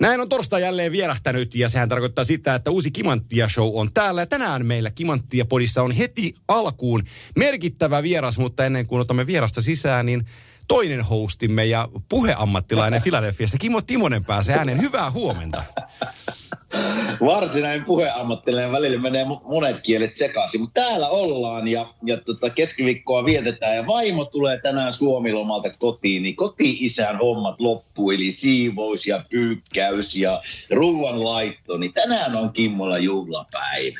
Näin on torstai jälleen vierähtänyt ja sehän tarkoittaa sitä, että uusi Kimanttia Show on täällä. Ja tänään meillä Kimanttia Podissa on heti alkuun merkittävä vieras, mutta ennen kuin otamme vierasta sisään, niin toinen hostimme ja puheammattilainen Filadelfiassa, Kimo Timonen pääsee ääneen. Hyvää huomenta. Varsinainen puheammattilainen välillä menee monet kielet sekaisin, mutta täällä ollaan ja, ja tota keskiviikkoa vietetään ja vaimo tulee tänään Suomilomalta kotiin, niin koti-isän hommat loppuu, eli siivous ja pyykkäys ja ruoanlaitto, niin tänään on Kimmolla juhlapäivä.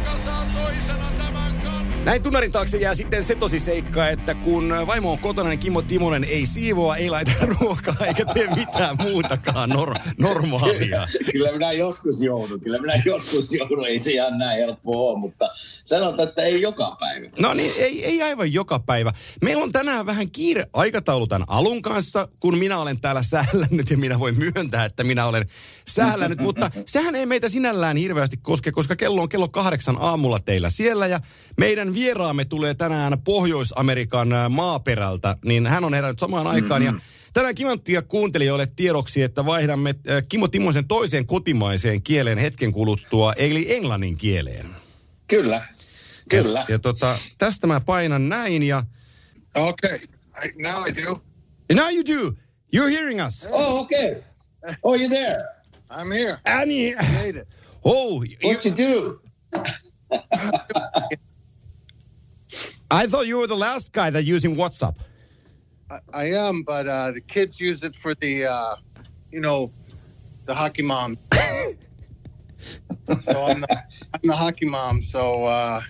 Lucas Santos y Sanabria. Näin tunnarin taakse jää sitten se tosi seikka, että kun vaimo on kotona, niin Kimmo Timonen ei siivoa, ei laita ruokaa eikä tee mitään muutakaan nor- normaalia. Kyllä minä joskus joudun, kyllä minä joskus joudun, ei se ihan näin helppoa ole, mutta sanotaan, että ei joka päivä. No niin, ei, ei aivan joka päivä. Meillä on tänään vähän kiire aikataulu tämän alun kanssa, kun minä olen täällä sählännyt ja minä voin myöntää, että minä olen sählännyt, mutta sehän ei meitä sinällään hirveästi koske, koska kello on kello kahdeksan aamulla teillä siellä ja meidän vieraamme tulee tänään Pohjois-Amerikan äh, maaperältä, niin hän on herännyt samaan aikaan. Mm-hmm. Ja tänään Kimanttia kuuntelijoille tiedoksi, että vaihdamme äh, Kimmo Timosen toiseen kotimaiseen kieleen hetken kuluttua, eli englannin kieleen. Kyllä, kyllä. Ja, ja tota, tästä mä painan näin ja... Okay, I, now I do. Now you do. You're hearing us. Oh, okay. Oh, you there? I'm here. Annie. Made it. Oh, What you, you do? I thought you were the last guy that using WhatsApp. I, I am, but uh, the kids use it for the, uh, you know, the hockey mom. so I'm the, I'm the hockey mom. So uh,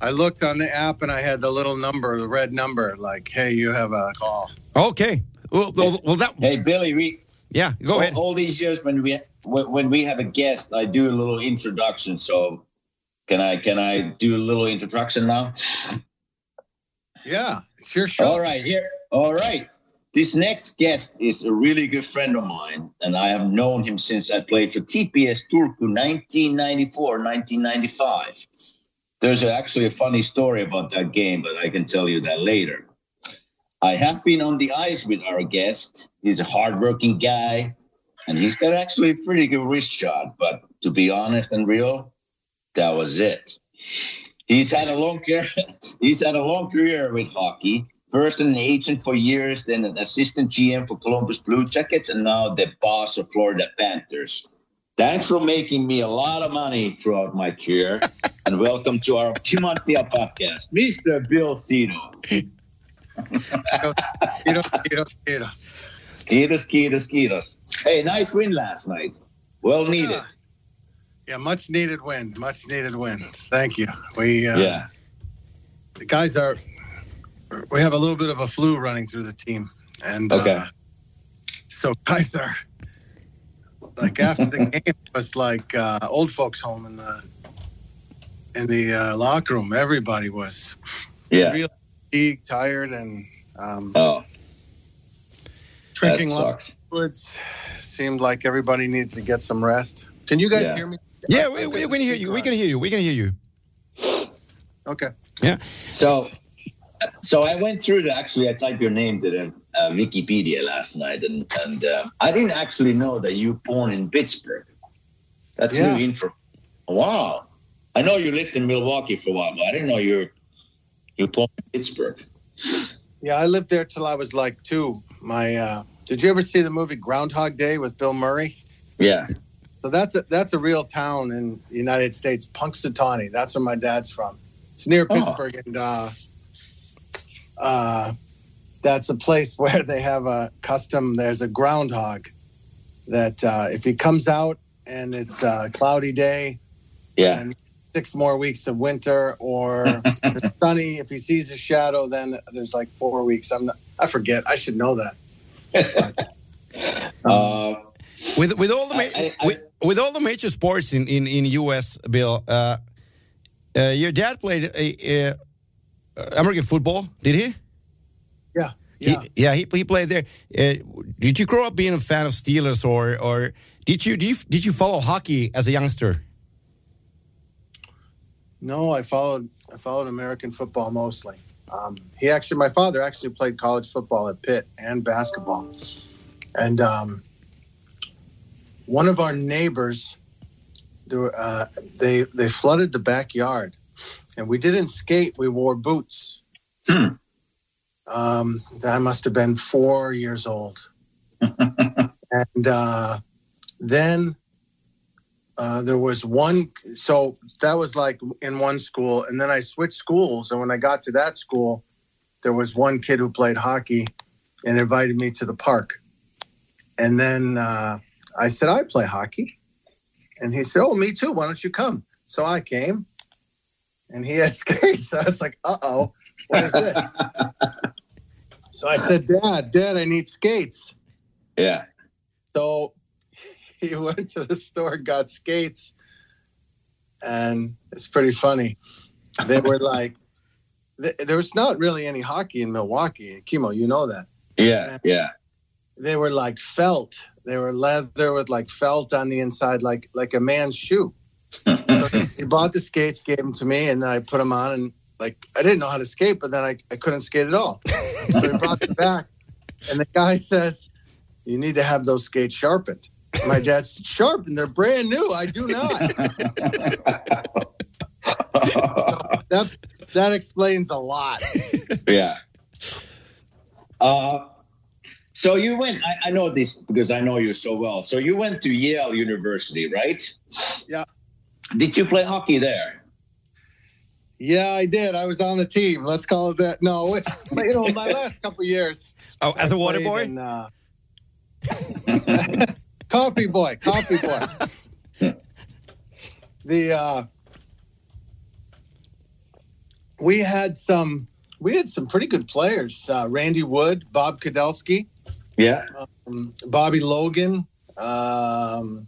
I looked on the app and I had the little number, the red number, like, hey, you have a call. Okay. Well, well, well that. Hey, Billy, we. Yeah, go all, ahead. All these years when we when we have a guest, I do a little introduction. So can I can I do a little introduction now? Yeah, it's your show. All right, here. All right. This next guest is a really good friend of mine, and I have known him since I played for TPS Turku 1994, 1995. There's actually a funny story about that game, but I can tell you that later. I have been on the ice with our guest. He's a hardworking guy, and he's got actually a pretty good wrist shot. But to be honest and real, that was it. He's had a long career. He's had a long career with hockey. First an agent for years, then an assistant GM for Columbus Blue Jackets, and now the boss of Florida Panthers. Thanks for making me a lot of money throughout my career, and welcome to our Kimantia podcast, Mr. Bill Zito. Kiitos, kiitos, kiitos. Kiitos, kiitos, kiitos. Hey, nice win last night. Well needed. Yeah. Much needed win. Much needed win. Thank you. We uh, yeah. The guys are. We have a little bit of a flu running through the team, and Okay. uh, so guys are like after the game it was like uh, old folks home in the in the uh, locker room. Everybody was Yeah. real fatigued, tired, and um, Oh, drinking lots fluids. Seemed like everybody needs to get some rest. Can you guys Yeah. hear me? Yeah, we, we, we can hear you. We can hear you. We can hear you. Okay. Yeah. So, so I went through the. Actually, I typed your name to the uh, Wikipedia last night, and and uh, I didn't actually know that you were born in Pittsburgh. That's Yeah. new info. Wow. I know you lived in Milwaukee for a while, but I didn't know you're you're born in Pittsburgh. Yeah, I lived there till I was like two. My uh, did you ever see the movie Groundhog Day with Bill Murray? Yeah. So that's a that's a real town in the United States, Punxsutawney. That's where my dad's from. It's near Oh. Pittsburgh, and uh, uh, that's a place where they have a custom. There's a groundhog that uh, if he comes out and it's a cloudy day, Yeah. and six more weeks of winter, or it's sunny, if he sees a shadow, then there's like four weeks. I'm not, I forget. I should know that. Uh, With with all the ma- I- I- I- with, with all the major sports in in in U.S. Bill, uh, uh, your dad played a, a, American football, did he? Yeah. Yeah. He, yeah, he, he played there. Uh, did you grow up being a fan of Steelers, or or did you did you, did you follow hockey as a youngster? No, I followed I followed American football mostly. Um, he actually, my father actually played college football at Pitt and basketball, and um, one of our neighbors, there were, uh, they they flooded the backyard, and we didn't skate. We wore boots. Hmm. Um, I must have been four years old, and uh, then uh, there was one. So that was like in one school, and then I switched schools. And when I got to that school, there was one kid who played hockey and invited me to the park. And then uh, I said, I play hockey. And he said, Oh, me too. Why don't you come? So I came and he had skates. I was like, Uh oh, what is this? so I said, Dad, Dad, I need skates. Yeah. So he went to the store, got skates, and it's pretty funny. They were like, th- there was not really any hockey in Milwaukee. Kimmo, you know that. Yeah. Yeah. They were like felt. They were leather with like felt on the inside, like like a man's shoe. So he bought the skates, gave them to me, and then I put them on, and like I didn't know how to skate, but then I, I couldn't skate at all. So he brought them back, and the guy says, "You need to have those skates sharpened." My dad said, "Sharpened? They're brand new. I do not." that that explains a lot. yeah. Uh, so you went. I, I know this because I know you so well. So you went to Yale University, right? Yeah. Did you play hockey there? Yeah, I did. I was on the team. Let's call it that. No, it- but, you know, my last couple years. Oh, as a I water boy. in, uh, coffee boy, coffee boy. the uh, we had some we had some pretty good players. Uh, Randy Wood, Bob Kudelski, Yeah. um, Bobby Logan, um,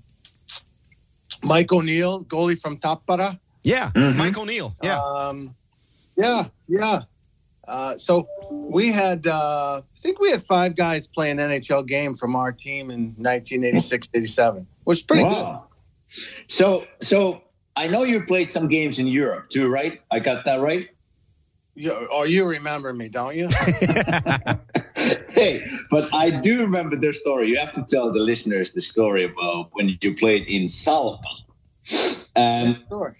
Mike O'Neill, goalie from Tappara. Yeah, Mhm. Mike O'Neill. Yeah. Um, yeah, yeah. Uh, so we had, uh, I think we had five guys play an NHL game from our team in 1986, 87, which is pretty wow. So so I know you played some games in Europe too, right? I got that right. good. You, oh, you remember me, don't you? hey, but I do remember the story. You have to tell the listeners the story about when you played in Salpa. Um, and Sure.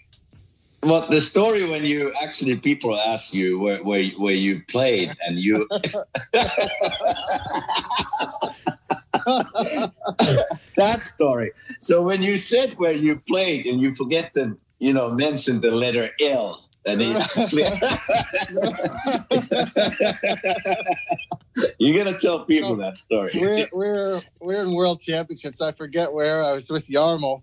well, the story when you actually people ask you where where, where you played and you that story. So when you said where you played and you forget to you know mention the letter L. And he you're gonna tell people that story. we're, we're, we're in world championships. I forget where. I was with Jarmo.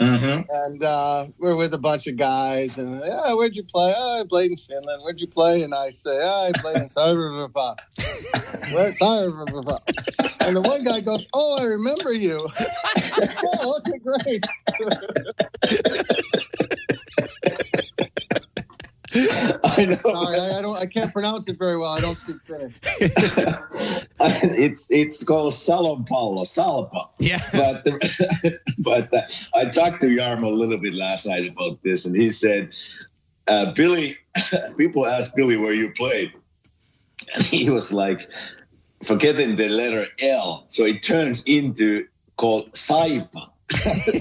Mhm. and uh, we're with a bunch of guys. And yeah, where'd you play? Oh, I played in Finland. Where'd you play? And I say, oh, I played in Cyberpunk. Where's Cyberpunk? And the one guy goes, Oh, I remember you. oh, okay, great. I know. Sorry, I, I don't. I can't pronounce it very well. I don't speak Finnish. it's it's called Salon Paulo, Salapa. yeah. But the, but uh, I talked to Jarmo a little bit last night about this, and he said, uh, "Billy, people ask Billy where you played, and he was like, forgetting the letter L, so it turns into called Saipa."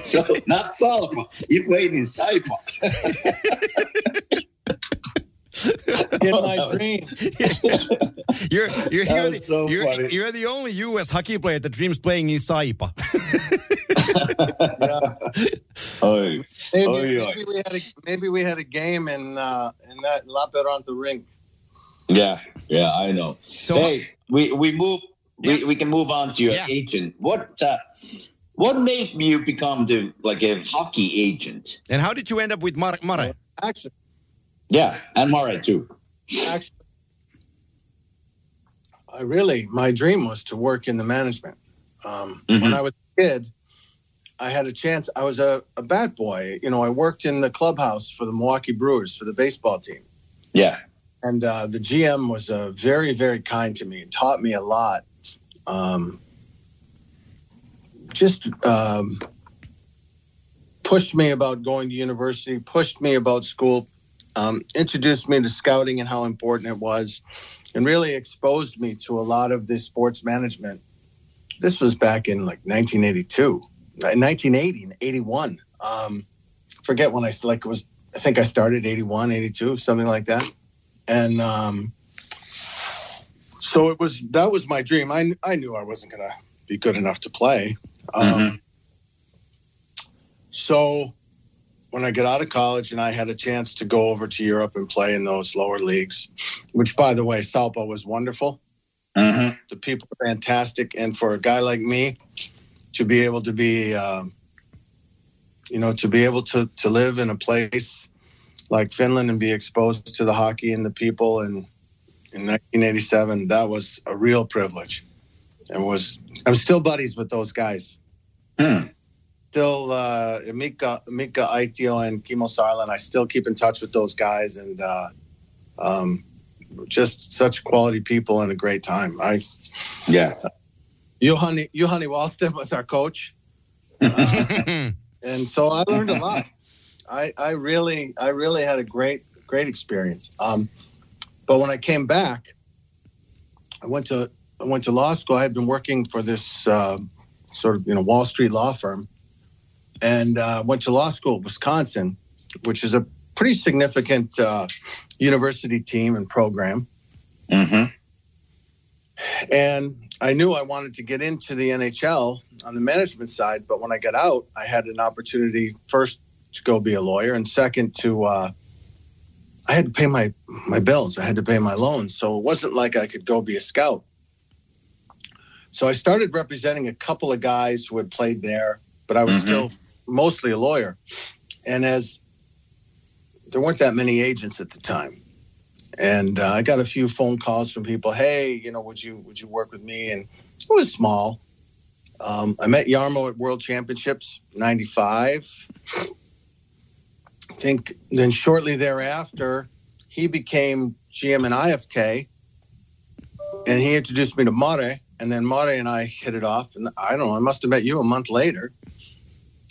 so not Salapa. He played in Saipa. In Oh, my that was- dream. You're you're That you're the, so you're, funny. you're the only U.S. hockey player that dreams playing in Saipa. Yeah. Oi. Maybe, Oy, oy. maybe we had a maybe we had a game in uh, in that Lappeenranta rink. Yeah, yeah, I know. So hey, we we move. We, Yeah. we can move on to your Yeah. agent. What uh, what made you become the like a hockey agent? and how did you end up with Mar- Mare? Actually, Yeah, and Murray too. actually, I really my dream was to work in the management. Um, Mhm. When I was a kid, I had a chance. I was a, a bat boy. You know, I worked in the clubhouse for the Milwaukee Brewers for the baseball team. Yeah, and uh, the GM was uh, very, very kind to me and taught me a lot. Um, just um, pushed me about going to university, pushed me about school, um, introduced me to scouting and how important it was, and really exposed me to a lot of this sports management. This was back in like 1982, 1980, 81. Um, forget when I like it was. I think I started 81, 82, something like that and um, so it was that was my dream. I I knew I wasn't gonna be good enough to play. Um, mm-hmm. So when I got out of college and I had a chance to go over to Europe and play in those lower leagues, which by the way, Salpa was wonderful. Mm-hmm. The people are fantastic, and for a guy like me to be able to be, um, you know, to be able to to live in a place like Finland and be exposed to the hockey and the people. And in 1987, that was a real privilege. And was I'm still buddies with those guys. Hmm. Still, uh, Mika, Mika Aitio and Kimo Sarlin, I still keep in touch with those guys, and uh, um, just such quality people and a great time. I yeah. Juhani Juhani Wahlsten was our coach, uh, and so I learned a lot. I, I really, I really had a great, great experience. Um, but when I came back, I went to, I went to law school. I had been working for this uh, sort of, you know, Wall Street law firm, and uh, went to law school, Wisconsin, which is a pretty significant uh, university team and program. Mm-hmm. And I knew I wanted to get into the NHL on the management side, but when I got out, I had an opportunity first to go be a lawyer, and second to uh, I had to pay my my bills. I had to pay my loans, so it wasn't like I could go be a scout. So I started representing a couple of guys who had played there, but I was mm-hmm. still mostly a lawyer. And as there weren't that many agents at the time, and uh, I got a few phone calls from people. Hey, you know, would you would you work with me? And it was small. Um, I met Jarmo at World Championships '95 I think then shortly thereafter, he became GM in IFK, and he introduced me to Mare, and then Mare and I hit it off. And I don't know, I must have met you a month later.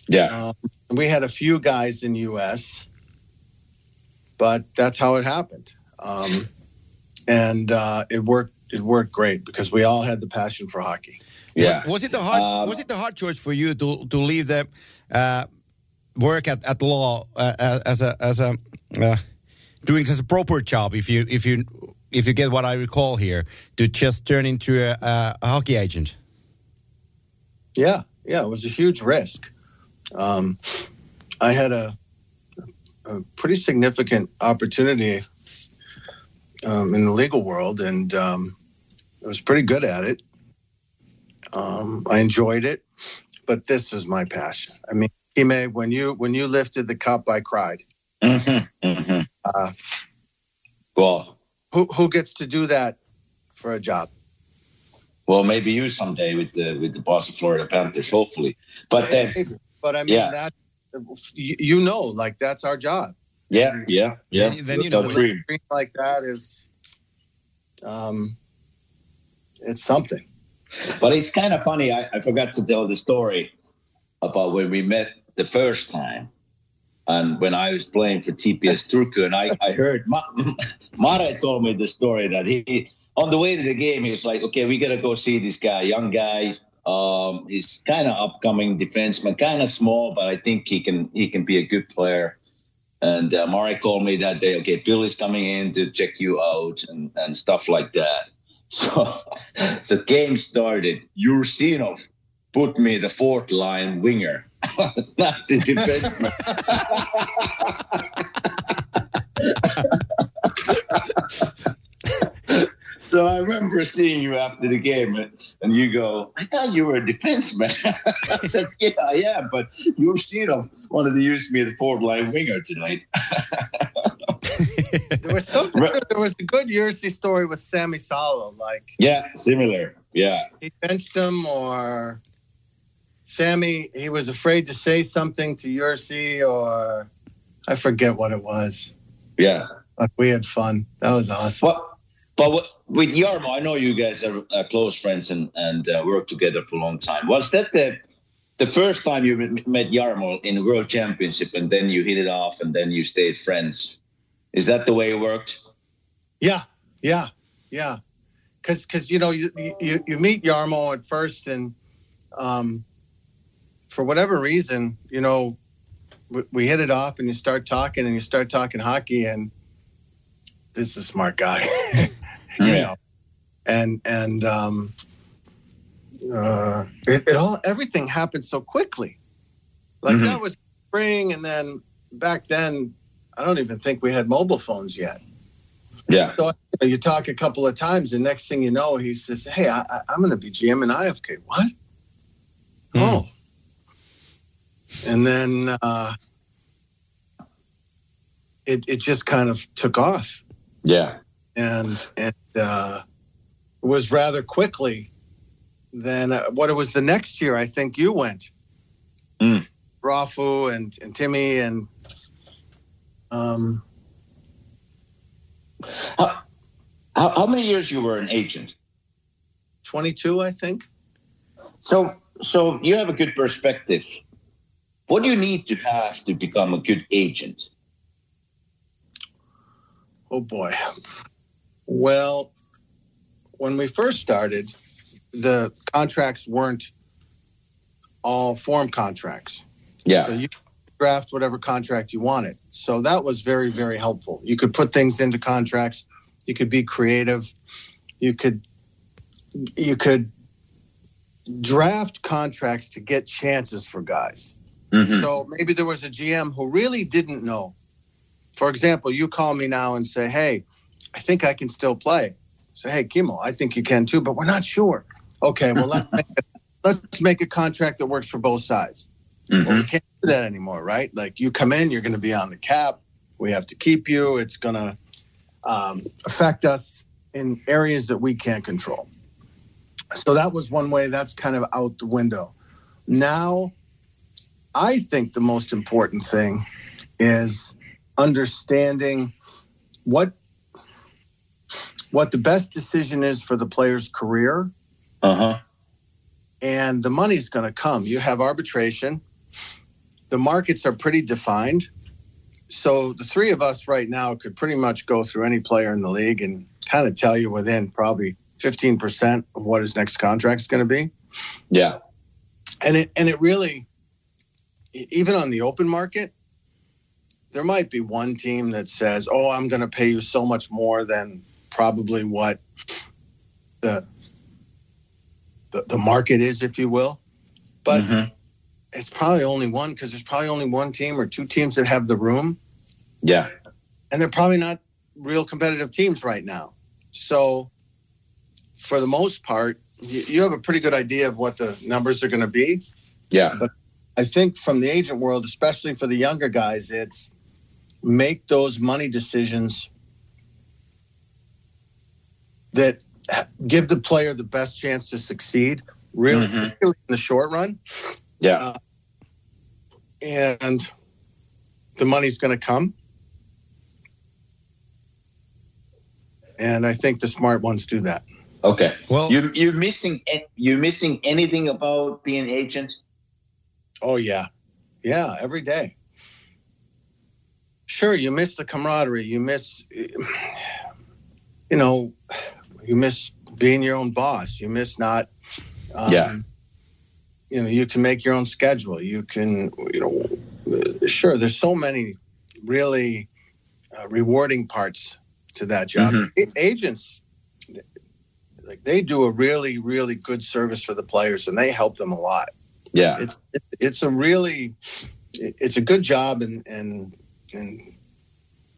Yeah, um, we had a few guys in US, but that's how it happened, um, and uh, it worked. It worked great because we all had the passion for hockey. Yeah. Was, was it the hard? Um, was it the hard choice for you to to leave the uh, work at, at law uh, as a as a uh, doing as a proper job if you if you if you get what I recall here to just turn into a, a hockey agent. Yeah, yeah, it was a huge risk. Um, I had a, a, pretty significant opportunity um, in the legal world, and um, I was pretty good at it. Um, I enjoyed it, but this was my passion. I mean, Kime, when you when you lifted the cup, I cried. Mm-hmm, mm-hmm. Uh, well, who who gets to do that for a job? Well, maybe you someday with the with the Boston Florida Panthers, hopefully. But then, but I mean yeah. that you know, like that's our job. Yeah, yeah, yeah. Then, then you know, dream. like that is, um, it's something. It's but it's kind of funny. I, I forgot to tell the story about when we met the first time. And when I was playing for TPS Turku, and I, I heard Ma- Mare told me the story that he, on the way to the game, he was like, okay, we got to go see this guy, young guy. Um, he's kind of upcoming defenseman, kind of small, but I think he can he can be a good player. And uh, Mare called me that day, okay, Bill is coming in to check you out and, and stuff like that. So, so game started. Jursinov put me the fourth line winger not the defenseman. so I remember seeing you after the game, and you go, "I thought you were a defenseman." I said, "Yeah, I am, but you've seen him wanted to use me as a forward line winger tonight." there was something. There was a good Jersey story with Sami Salo, like yeah, similar. Yeah, he benched him, or Sammy, he was afraid to say something to Jursi, or I forget what it was. Yeah. But we had fun. That was awesome. But but what, with Jarmo, I know you guys are close friends and and uh, together for a long time. Was that the the first time you met Jarmo in World Championship, and then you hit it off, and then you stayed friends? Is that the way it worked? Yeah, yeah, yeah. Because because you know you, you you meet Jarmo at first, and um, for whatever reason, you know, we, we hit it off, and you start talking, and you start talking hockey, and this is a smart guy, you Yeah. know, and and um, uh, it, it all everything happened so quickly. Like Mhm. that was spring, and then back then, I don't even think we had mobile phones yet. Yeah. So you, talk a couple of times, and next thing you know, he says, "Hey, I, I, I'm going to be GM and IFK." What? Hmm. Oh. And then uh, it it just kind of took off, Yeah. and and uh, was rather quickly. than uh, what it was the next year, I think you went, Mm. Rafu and and Timmy and um, How, how, how many years you were an agent? 22, I think. So so you have a good perspective. What do you need to have to become a good agent? Oh boy. Well, when we first started, the contracts weren't all form contracts. Yeah. So you draft whatever contract you wanted. So that was very, very helpful. You could put things into contracts. You could be creative. You could you could draft contracts to get chances for guys. Mhm. So maybe there was a GM who really didn't know. For example, you call me now and say, "Hey, I think I can still play." Say, "Hey, Kimmo, I think you can too, but we're not sure." Okay, well let's make a, let's make a contract that works for both sides. Well, Mhm. we can't do that anymore, right? Like you come in, you're going to be on the cap. We have to keep you. It's going to um, affect us in areas that we can't control. So that was one way. That's kind of out the window. Now, I think the most important thing is understanding what what the best decision is for the player's career Uh-huh. and the money's going to come. You have arbitration. The markets are pretty defined. So the three of us right now could pretty much go through any player in the league and kind of tell you within probably 15% of what his next contract is going to be. Yeah. And it and it really even on the open market there might be one team that says, "Oh, I'm going to pay you so much more than probably what the the, the market is, if you will." But Mhm. it's probably only one because there's probably only one team or two teams that have the room, yeah. and they're probably not real competitive teams right now. So, for the most part, you, you have a pretty good idea of what the numbers are going to be. Yeah. But I think from the agent world, especially for the younger guys, it's make those money decisions that give the player the best chance to succeed, really, Mhm. really in the short run. Yeah. and the money's going to come. And I think the smart ones do that. Okay. Well, You you're missing you're missing anything about being agent? Oh yeah, yeah, every day. Sure, you miss the camaraderie. You miss, you know, you miss being your own boss. You miss not. Um, Yeah. You know, you can make your own schedule. You can, you know, sure. There's so many really uh, rewarding parts to that job. Mhm. Agents, like they do a really, really good service for the players, and they help them a lot Yeah. it's it's a really it's a good job and and and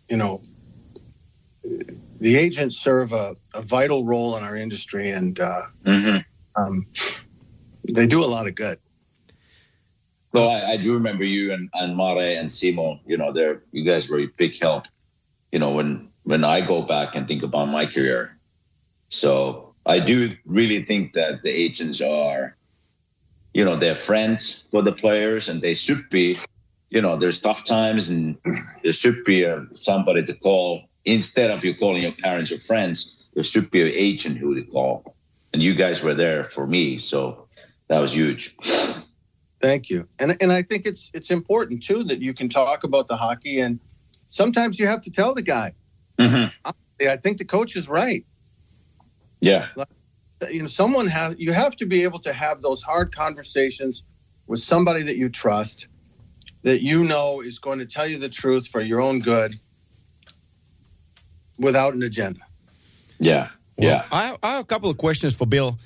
you know the agents serve a, a vital role in our industry and uh, hmm um, they do a lot of good Well, I, I do remember you and, and Mare and Simo, you know, they're you guys were a big help, you know, when when I go back and think about my career. So I do really think that the agents are, you know, they're friends for the players and they should be, you know, there's tough times and there should be a, somebody to call instead of you calling your parents or friends, there should be an agent who to call. And you guys were there for me, so that was huge. Thank you. And and I think it's it's important too that you can talk about the hockey and sometimes you have to tell the guy. Mm-hmm. I think the coach is right. Yeah. You know, someone has you have to be able to have those hard conversations with somebody that you trust, that you know is going to tell you the truth for your own good without an agenda. Yeah. Well, yeah. I have, I have a couple of questions for Bill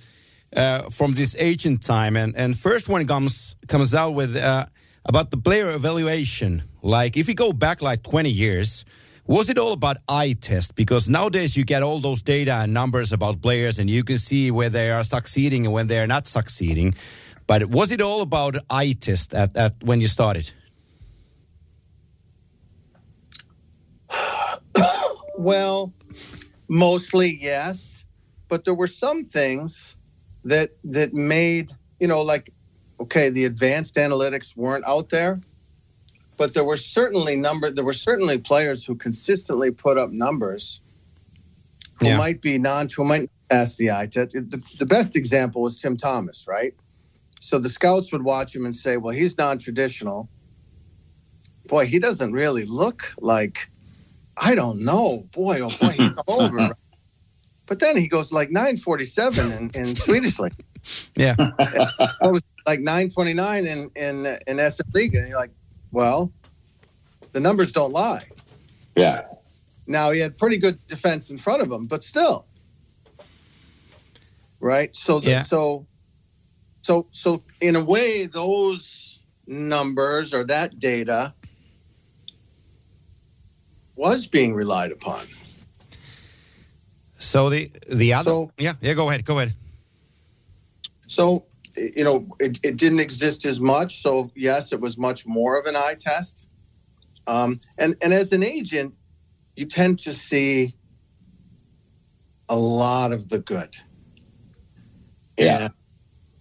uh, from this agent time, and and first one comes comes out with uh, about the player evaluation. Like if you go back like twenty years, was it all about eye test? Because nowadays you get all those data and numbers about players, and you can see where they are succeeding and when they are not succeeding. But was it all about eye test at, at when you started? Well, mostly yes, but there were some things that that made you know like okay, the advanced analytics weren't out there, but there were certainly number there were certainly players who consistently put up numbers who Yeah. might be non who might pass the eye test. The, the best example was Tim Thomas, right? So the scouts would watch him and say, "Well, he's non-traditional. Boy, he doesn't really look like." I don't know. Boy, oh boy, he's over. But then he goes like 947 in, in Swedish league. Yeah. What was like 929 in in in SM League? And you're like, well, the numbers don't lie. Yeah. Now he had pretty good defense in front of him, but still, right? So the, Yeah. so so so in a way, those numbers or that data was being relied upon. So the the other So- yeah yeah go ahead go ahead. So, you know, it, it didn't exist as much. So, yes, it was much more of an eye test. Um, and, and as an agent, you tend to see a lot of the good. Yeah.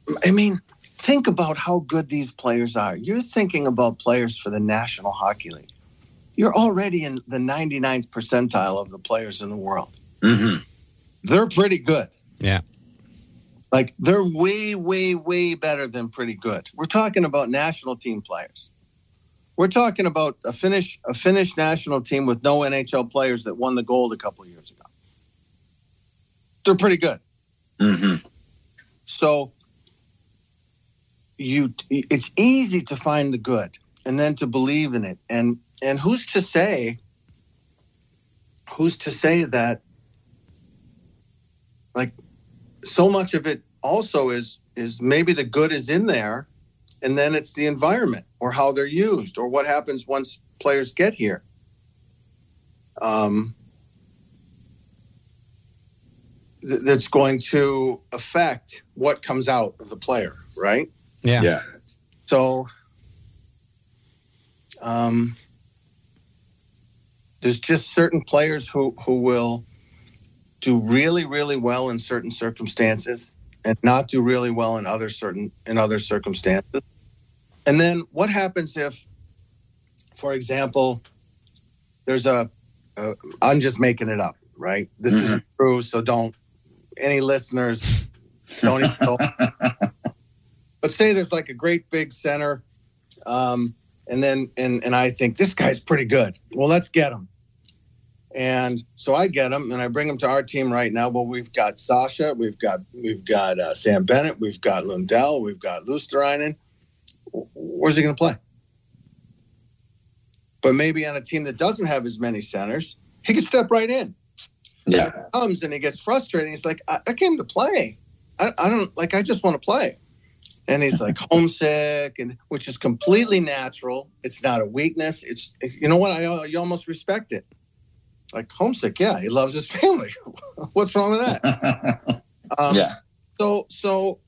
And, I mean, think about how good these players are. You're thinking about players for the National Hockey League. You're already in the 99th percentile of the players in the world. Mm-hmm. They're pretty good. Yeah. Like they're way, way, way better than pretty good. We're talking about national team players. We're talking about a Finnish a Finnish national team with no NHL players that won the gold a couple of years ago. They're pretty good. Mm-hmm. So you it's easy to find the good and then to believe in it. And and who's to say who's to say that like so much of it also is is maybe the good is in there and then it's the environment or how they're used or what happens once players get here um, th- that's going to affect what comes out of the player right Yeah. Yeah. so um, there's just certain players who, who will do really, really well in certain circumstances and not do really well in other certain in other circumstances. And then what happens if, for example, there's a, a I'm just making it up, right? This is true, so don't any listeners don't even know. but say there's like a great big center um, and then and and I think this guy's pretty good. Well, let's get him. And so I get them and I bring them to our team right now. Well, we've got Sasha, we've got we've got uh, Sam Bennett, we've got Lundell, we've got Luostarinen. W- Where's he going to play? But maybe on a team that doesn't have as many centers, he could step right in Yeah. comes and he gets frustrated. He's like, I, I came to play. I, I don't like. I just want to play. And he's like homesick, and which is completely natural. It's not a weakness. It's you know what? I you almost respect it. Like homesick, yeah, he loves his family. What's wrong with that? Um, yeah. So so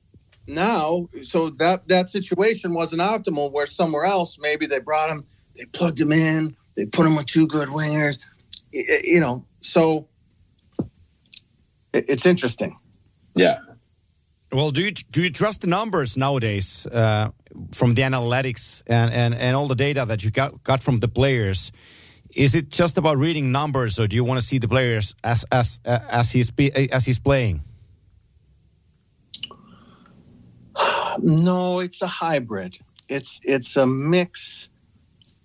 now so that that situation wasn't optimal. Where somewhere else maybe they brought him, they plugged him in, they put him with two good wingers. Y- You know, so it- it's interesting. Yeah. Well, do you do you trust the numbers nowadays uh, from the analytics and, and, and all the data that you got got from the players? Is it just about reading numbers, or do you want to see the players as as uh, as he's as he's playing? No, it's a hybrid. It's it's a mix.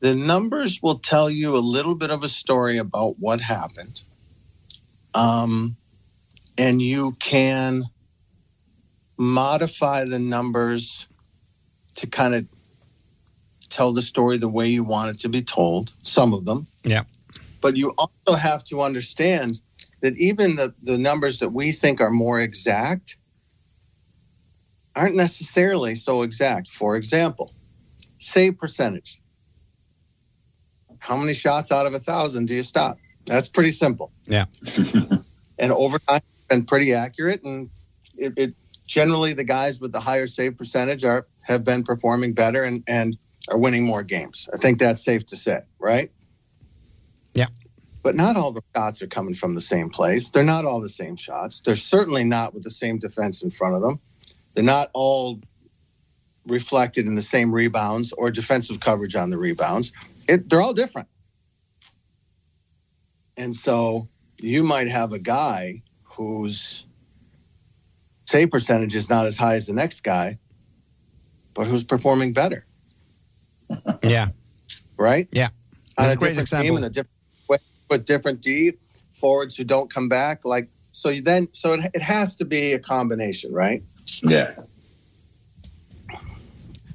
The numbers will tell you a little bit of a story about what happened. Um, and you can modify the numbers to kind of tell the story the way you want it to be told, some of them. Yeah. But you also have to understand that even the, the numbers that we think are more exact aren't necessarily so exact. For example, save percentage. How many shots out of a thousand do you stop? That's pretty simple. Yeah. and over time, been pretty accurate. And it, it generally the guys with the higher save percentage are have been performing better and and are winning more games. I think that's safe to say, right? Yeah. But not all the shots are coming from the same place. They're not all the same shots. They're certainly not with the same defense in front of them. They're not all reflected in the same rebounds or defensive coverage on the rebounds. It, they're all different. And so you might have a guy whose save percentage is not as high as the next guy, but who's performing better. Yeah. Right? Yeah. On That's a a great example. game and a different way, with different D forwards who don't come back. Like so you then so it, it has to be a combination, right? Yeah.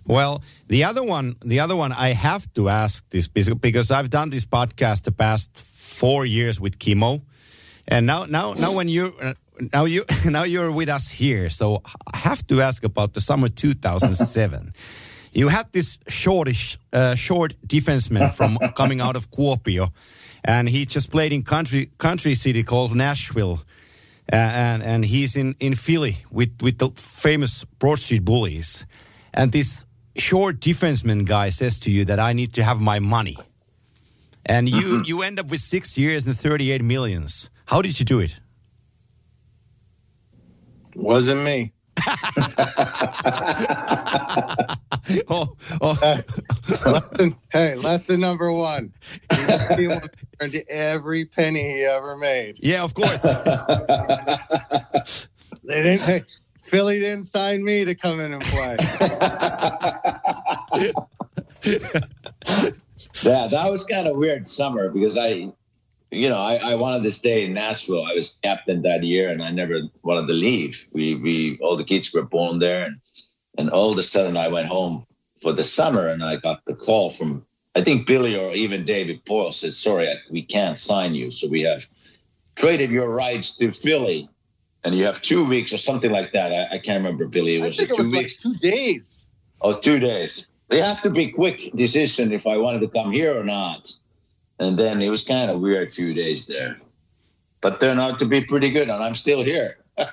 Well, the other one, the other one, I have to ask this because- because I've done this podcast the past four years with Kimmo, and now, now, now when you, uh, now you, now you're with us here, so I have to ask about the summer 2007. you had this shortish, uh, short defenseman from coming out of Kuopio, and he just played in country country city called Nashville. Uh, and and he's in in Philly with with the famous Broad Street Bullies, and this short defenseman guy says to you that I need to have my money, and you you end up with six years and thirty eight millions. How did you do it? Wasn't me. Oh, oh lesson, hey, lesson number one. You don't see one turn to every penny he ever made. yeah, of course. They didn't hey, Philly didn't sign me to come in and play. Yeah, that was kind of weird summer because I, you know, I, I wanted to stay in Nashville. I was captain that year, and I never wanted to leave. We we all the kids were born there, and and all of a sudden I went home for the summer, and I got the call from I think Billy or even David Poile said, "Sorry, I- we can't sign you, so we have traded your rights to Philly." And you have two weeks or something like that. I, I can't remember, Billy. It I was think it it two was like weeks? two days. Oh, two days. They have to be quick decision if I wanted to come here or not. And then it was kind of weird few days there. But turned out to be pretty good, and I'm still here.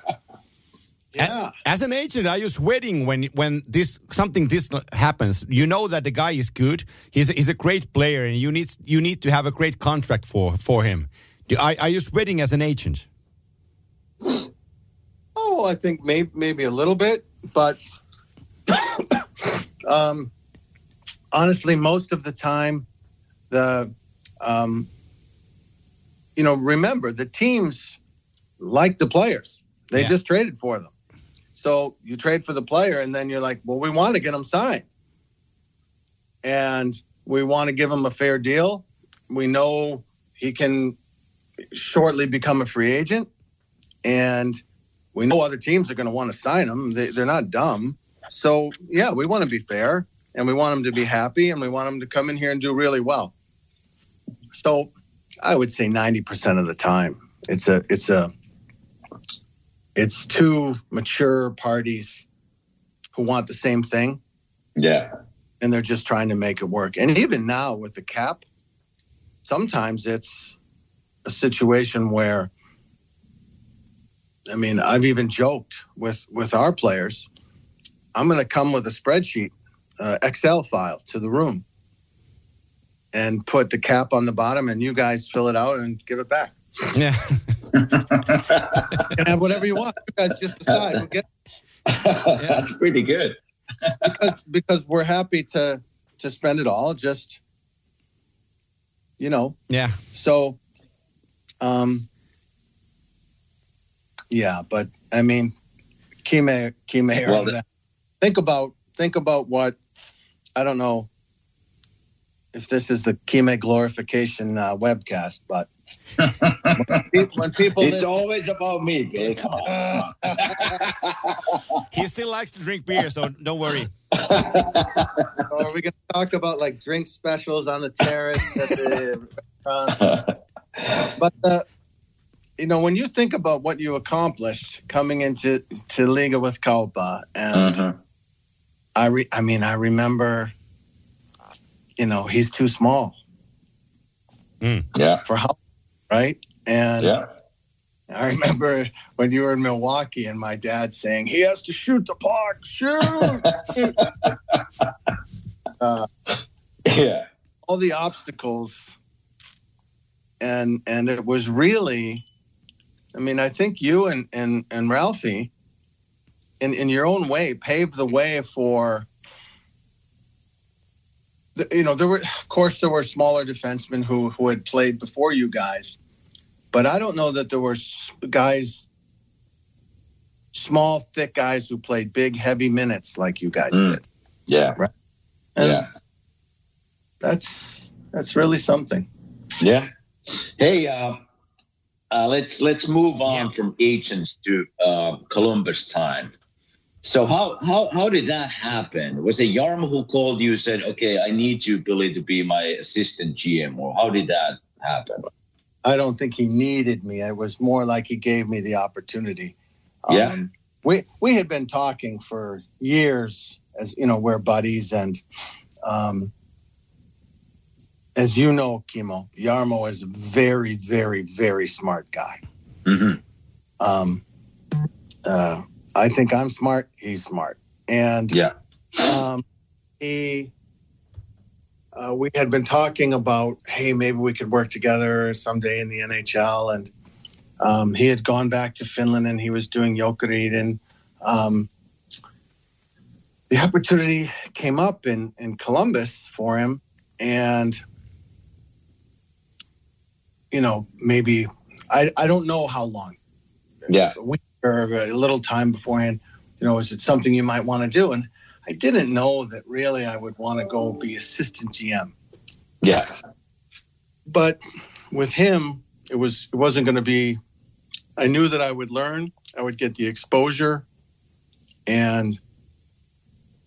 Yeah. As an agent, are you sweating when when this something this happens? You know that the guy is good. He's he's a great player, and you need you need to have a great contract for for him. Do, are, are you sweating as an agent? Oh, I think maybe maybe a little bit, but um, honestly, most of the time, the um, you know, remember the teams like the players; they Yeah. just traded for them. So you trade for the player, and then you're like, well, we want to get him signed, and we want to give him a fair deal. We know he can shortly become a free agent, and we know other teams are going to want to sign him. They, they're not dumb. So, yeah, we want to be fair and we want him to be happy and we want him to come in here and do really well. So, I would say 90% of the time it's a it's a it's two mature parties who want the same thing Yeah. and they're just trying to make it work. And even now with the cap, sometimes it's a situation where I mean, I've even joked with with our players. I'm going to come with a spreadsheet, uh, Excel file to the room, and put the cap on the bottom, and you guys fill it out and give it back. Yeah. and have whatever you want. You guys just decide. We'll get That's pretty good. because because we're happy to to spend it all. Just you know. Yeah. So, um, yeah, but I mean, Kime, Kime, Well, well, think about think about what I don't know if this is the Kime glorification uh, webcast, but when pe- when people It's listen- always about me, babe. Come on. He still likes to drink beer, so don't worry. are we going to talk about like drink specials on the terrace at the restaurant? but the you know when you think about what you accomplished coming into to Liga with Kalpa and Mhm. I re, I mean I remember you know he's too small Yeah. for how right and Yeah. I remember when you were in Milwaukee and my dad saying he has to shoot the puck shoot uh, Yeah. all the obstacles and and it was really i mean i think you and and and ralphie in in your own way paved the way for the, you know there were of course there were smaller defensemen who who had played before you guys but i don't know that there were guys small thick guys who played big heavy minutes like you guys Mm. did Yeah. and Yeah. that's that's really something Yeah. Hey, uh, uh, let's let's move on Yeah. from ancients to uh, Columbus time. So how how how did that happen? Was it Jarmo who called you and said, "Okay, I need you, Billy, to be my assistant GM," or how did that happen? I don't think he needed me. It was more like he gave me the opportunity. Yeah. Um, we we had been talking for years, as you know, we're buddies, and um, as you know, Kimmo Jarmo is a very, very, very smart guy. Mm-hmm. Um, uh, I think I'm smart. He's smart, and Yeah. um, he. Uh, we had been talking about, hey, maybe we could work together someday in the NHL, and um, he had gone back to Finland and he was doing Jokerit, and um, the opportunity came up in in Columbus for him, and you know, maybe I I don't know how long Yeah. week or a little time beforehand, you know, is it something you might want to do? And I didn't know that really I would want to go be assistant GM. Yeah. But with him, it was it wasn't going to be. I knew that I would learn. I would get the exposure, and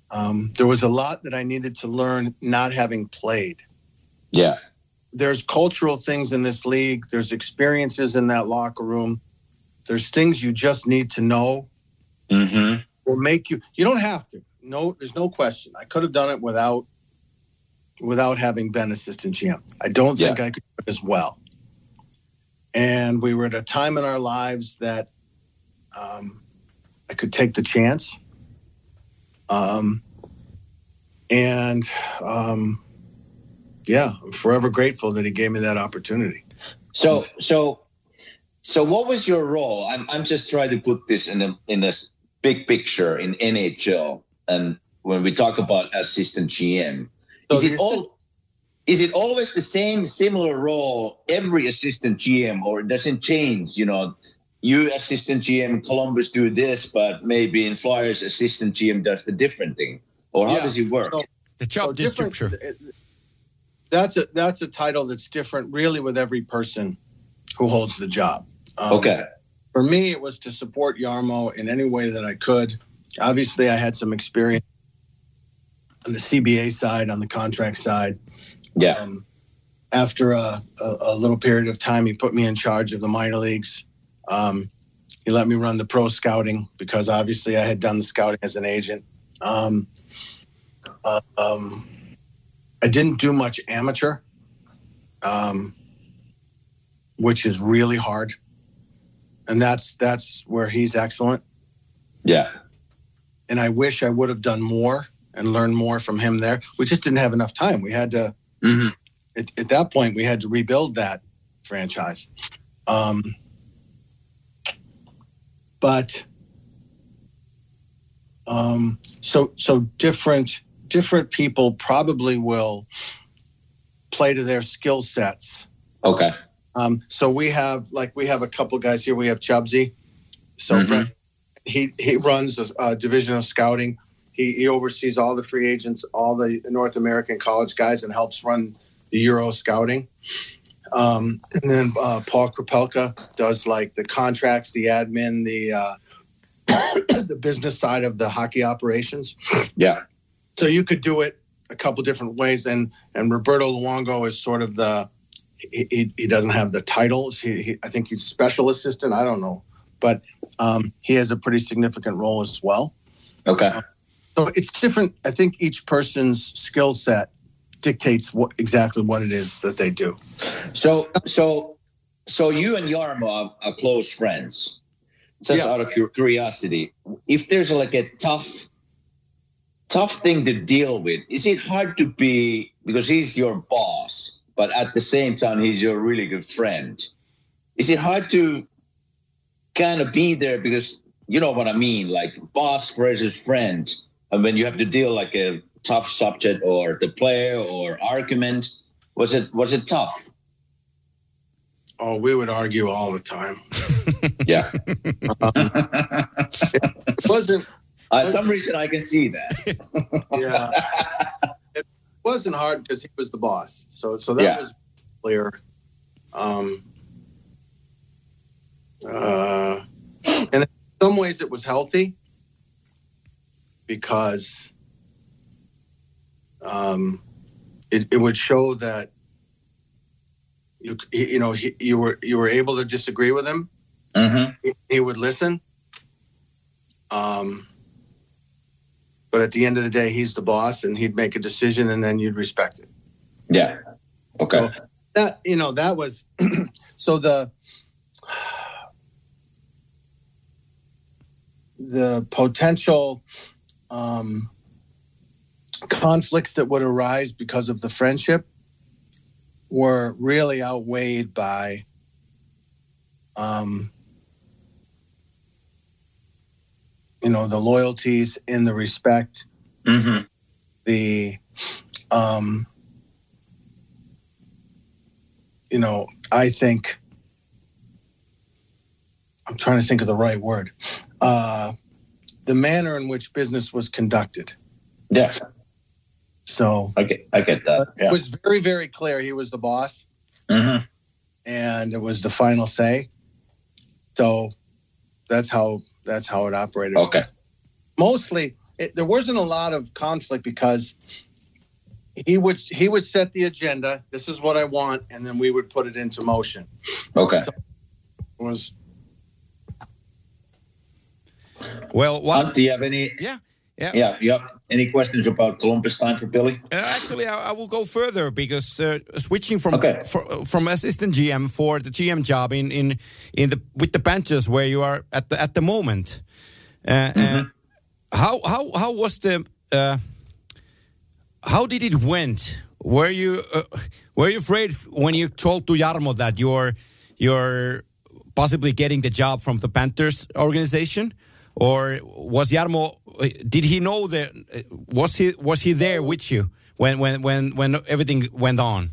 um, there was a lot that I needed to learn not having played. Yeah. There's cultural things in this league. There's experiences in that locker room. There's things you just need to know. Mm-hmm. will make you you don't have to. No there's no question. I could have done it without without having been assistant gm i don't think i could do it as well. And we were at a time in our lives that um, i could take the chance. Um, and um, yeah i'm forever grateful that he gave me that opportunity. So so so what was your role? I'm I'm just trying to put this in a in a s- big picture in NHL. And when we talk about assistant GM, So is it all is it always the same similar role every assistant GM or it does it change? You know, you assistant GM in Columbus do this, but maybe in Flyers assistant GM does the different thing. Or how Yeah. does it work? So- The job So description. that's a that's a title that's different really with every person who holds the job Um, okay. for me, it was to support Jarmo in any way that I could. Obviously, I had some experience on the CBA side, on the contract side. Yeah. Um, after a, a, a little period of time, he put me in charge of the minor leagues. Um, he let me run the pro scouting because obviously I had done the scouting as an agent. Um, uh, um, I didn't do much amateur, um, which is really hard, and that's that's where he's excellent. Yeah. And I wish I would have done more and learned more from him there. We just didn't have enough time. We had to Mhm. at, at that point we had to rebuild that franchise. Um, but um, so so different different people probably will play to their skill sets. Okay. Um, so we have like we have a couple guys here. We have Chubsy. So Mhm. Brent, he he runs a, a division of scouting. He, he oversees all the free agents, all the North American college guys, and helps run the Euro scouting. Um, and then uh, Paul Krepelka does like the contracts, the admin, the uh, the business side of the hockey operations. Yeah. So you could do it a couple different ways, and and Roberto Luongo is sort of the he, he, he doesn't have the titles. He, he I think he's special assistant. I don't know, but um, he has a pretty significant role as well. Okay. So it's different. I think each person's skill set dictates what exactly what it is that they do. So so so you and Jarmo are, are close friends. Just Yeah. out of curiosity, if there's like a tough tough thing to deal with, is it hard to be because he's your boss, but at the same time he's your really good friend? Is it hard to kind of be there because you know what I mean, like boss versus friend, and when you have to deal like a tough subject or the player or argument, was it was it tough? Oh, we would argue all the time. Yeah. It wasn't. Uh, some reason I can see that. Yeah. It wasn't hard because he was the boss. So so that Yeah. was clear. Um, uh, and in some ways it was healthy because um, it, it would show that you you know he, you were you were able to disagree with him. Mm-hmm. He, he would listen. Um, but at the end of the day, he's the boss, and he'd make a decision, and then you'd respect it. Yeah. Okay. That you know that was so the the potential um, conflicts that would arise because of the friendship were really outweighed by um, you know the loyalties and the respect Mm-hmm. the um you know i think i'm trying to think of the right word uh the manner in which business was conducted Yeah. so I get. I get that. Yeah. it was very very clear he was the boss Mm-hmm. and it was the final say so that's how that's how it operated Okay. mostly it, there wasn't a lot of conflict because he would he would set the agenda this is what i want and then we would put it into motion Okay. it was Well, what? Hunt, do you have any? Yeah, yeah. Yeah. Have any questions about Columbus time for Billy? Uh, actually, I, I will go further because uh, switching from Okay. for, from assistant GM for the GM job in in in the with the Panthers where you are at the at the moment. Uh, uh, how how how was the uh, how did it went? Were you uh, were you afraid when you told to Jarmo that you're you're possibly getting the job from the Panthers organization, or was Jarmo? Did he know that? Was he was he there with you when when when when everything went on?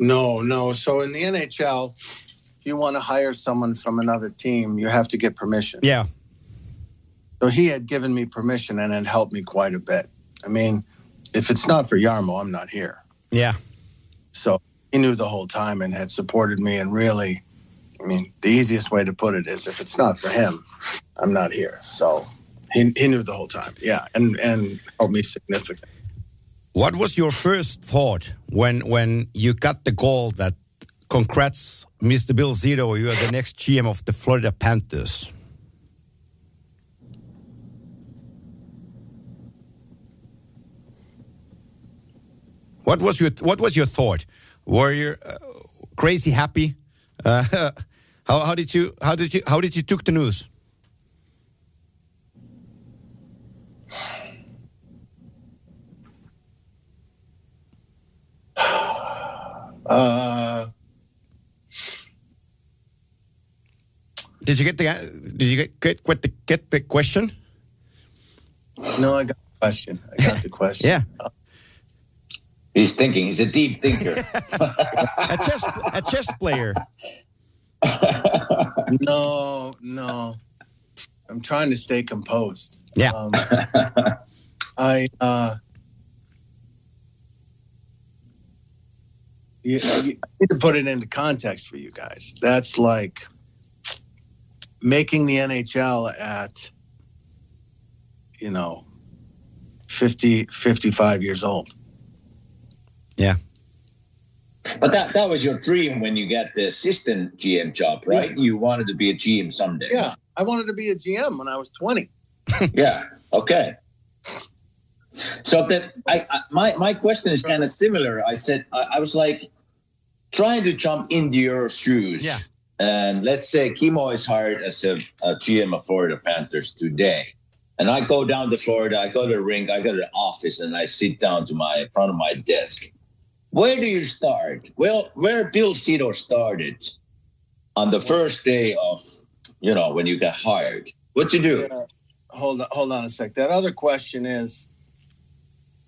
no no so in the nhl if you want to hire someone from another team you have to get permission Yeah, so he had given me permission and it helped me quite a bit i mean if it's not for jarmo i'm not here yeah. So he knew the whole time and had supported me. And really, I mean, the easiest way to put it is if it's not for him, I'm not here. So he, he knew the whole time. Yeah. And, and helped me significantly. What was your first thought when when you got the call that congrats, Mr. Bill Zito, you are the next GM of the Florida Panthers? What was your What was your thought? Were you uh, crazy happy? Uh, how how did you how did you how did you took the news? Uh, Did you get the Did you get get, get the get the question? no, I got the question. I got the question. Yeah. He's thinking. He's a deep thinker. a chess a chess player. No, no. I'm trying to stay composed. Yeah. Um, I uh you, you, I need to put it into context for you guys. That's like making the NHL at you know 50 55 years old. Yeah. But that that was your dream when you got the assistant GM job, right? You wanted to be a GM someday. Yeah, I wanted to be a GM when I was 20. Yeah. Okay. So that I, I my my question is kind of similar. I said I, I was like trying to jump into your shoes. Yeah. And let's say Kimmo is hired as a, a GM of Florida Panthers today. And I go down to Florida, I go to the rink, I go to the office, and I sit down to my in front of my desk. Where do you start? Well, where Bill Zito started on the first day of, you know, when you got hired. What you do? Yeah. Hold on, hold on a sec. That other question is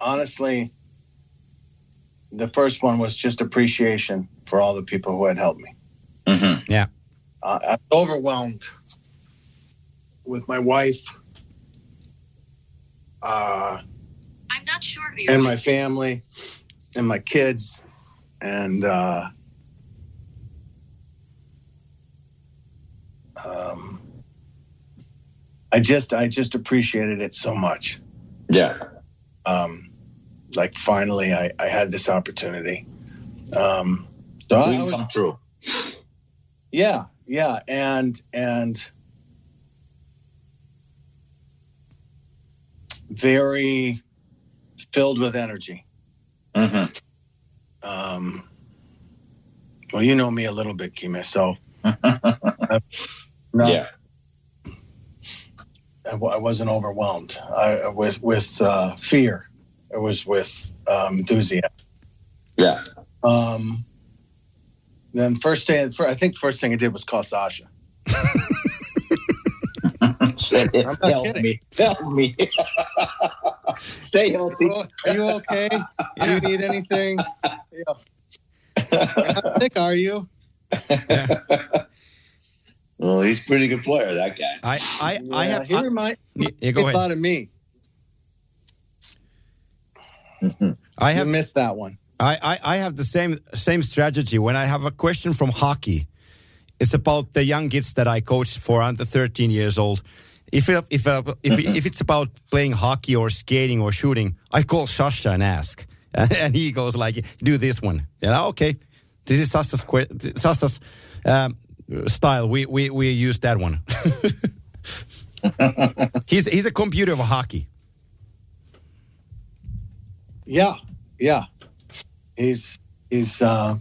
honestly, the first one was just appreciation for all the people who had helped me. Mm-hmm. Uh, I was overwhelmed with my wife uh, I'm not sure who you're and my family and my kids. And uh, um, I just, I just appreciated it so much. Yeah. um, like finally I, I had this opportunity. Um, so I Dream was, come true. yeah, yeah, and and very filled with energy. Mm-hmm. Um, well, you know me a little bit, Kime, so no, Yeah. I, wasn't overwhelmed. I with with uh, fear. It was with um, enthusiasm. Yeah. Um, then first day, I think first thing I did was call Sasha. not Help kidding. me. Help me. Stay healthy. Are you okay? Do you need anything? Yeah. You're not sick, are you? Well, he's a pretty good player, that guy. I I I uh, have he I, remind yeah, go ahead. thought of me. I You have missed that one. I, I, I have the same same strategy when I have a question from hockey. It's about the young kids that I coach for under 13 years old. If it, if uh, if if it's about playing hockey or skating or shooting, I call Sasha and ask, and, and he goes like, "Do this one." Yeah, okay. This is Sasha's que- Sasha's um, style. We we we use that one. he's he's a computer of hockey. Yeah, yeah. He's he's uh,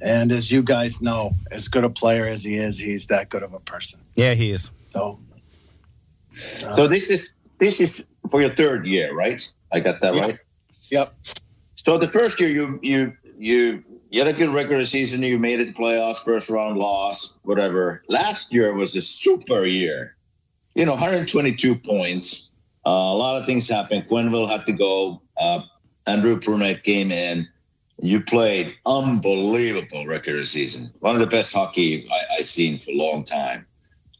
and as you guys know, as good a player as he is, he's that good of a person. Yeah, he is. So So this is this is for your third year, right? I got that Yeah. right. Yep. So the first year you you you you had a good regular season. You made it to playoffs, first round loss, whatever. Last year was a super year. You know, 122 points. Uh, a lot of things happened. Quenneville had to go. Uh, Andrew Brunette came in. You played unbelievable regular season. One of the best hockey I've seen for a long time.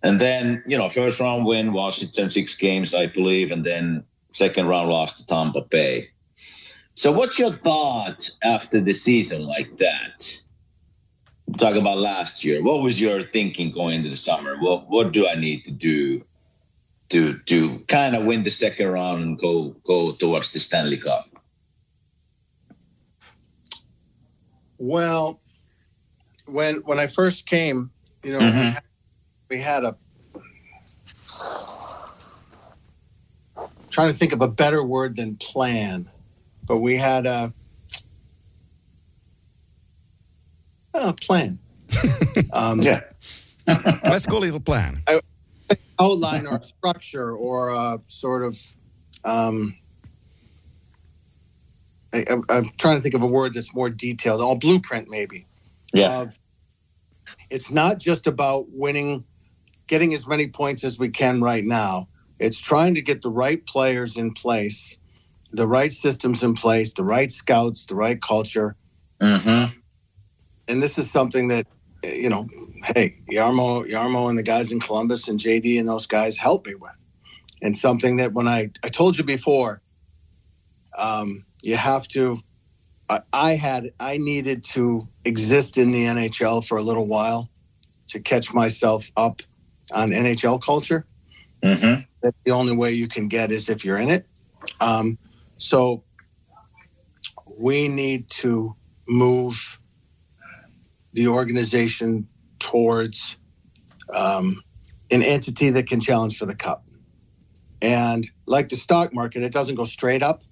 And then, you know, first round win, Washington, six games, I believe. And then second round loss to Tampa Bay. So, what's your thought after the season like that? Talk about last year. What was your thinking going into the summer? What What do I need to do to to kind of win the second round and go go towards the Stanley Cup? Well, when when I first came, you know, Mhm. had, we had a trying to think of a better word than plan, but we had a, a plan. um, Yeah. Let's go little plan. outline or structure or a sort of um, I, I'm- I'm trying to think of a word that's more detailed. Or blueprint, maybe. Yeah. of it's not just about winning, getting as many points as we can right now. It's trying to get the right players in place the right systems in place, the right scouts, the right culture. Mm-hmm. And this is something that, you know, hey, Jarmo, Jarmo and the guys in Columbus and JD and those guys helped me with. And something that when I, I told you before, um, you have to, I, I had, I needed to exist in the NHL for a little while to catch myself up on NHL culture. Mm-hmm. That the only way you can get is if you're in it. Um, so we need to move the organization towards um, an entity that can challenge for the cup. And like the stock market, it doesn't go straight up,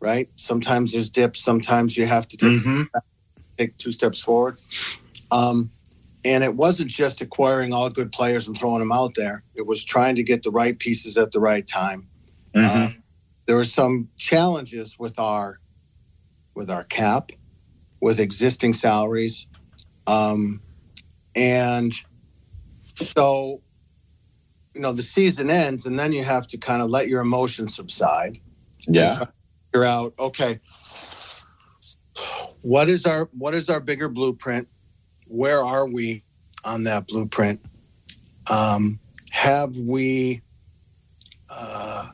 right? Sometimes there's dips. Sometimes you have to take, Mhm. take two steps forward. Um, and it wasn't just acquiring all good players and throwing them out there. It was trying to get the right pieces at the right time. Mm-hmm. Uh, there were some challenges with our with our cap, with existing salaries, um, and so you know the season ends, and then you have to kind of let your emotions subside. yeah. figure out okay, what is our what is our bigger blueprint? Where are we on that blueprint? Um, have we uh,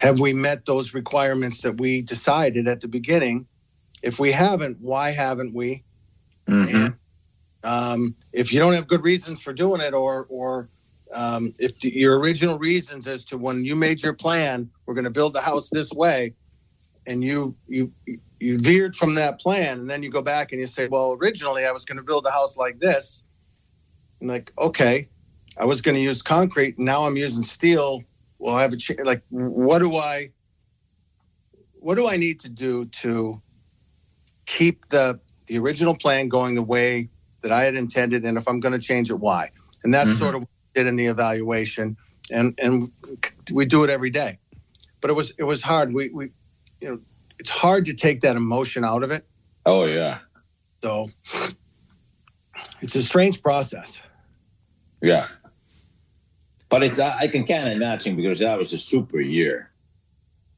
have we met those requirements that we decided at the beginning? If we haven't, why haven't we? Mm-hmm. And um, if you don't have good reasons for doing it, or or um, if the, your original reasons as to when you made your plan, we're going to build the house this way, and you you you veered from that plan, and then you go back and you say, well, originally I was going to build a house like this, and like okay, I was going to use concrete, now I'm using steel. Well, I have a ch- like, what do I what do I need to do to keep the the original plan going the way that I had intended, and if I'm going to change it, why? And that's Mhm. sort of what we did in the evaluation, and and we do it every day. But it was it was hard. We we you know it's hard to take that emotion out of it. Oh yeah. So it's a strange process. Yeah. But it's I can kind of imagine because that was a super year.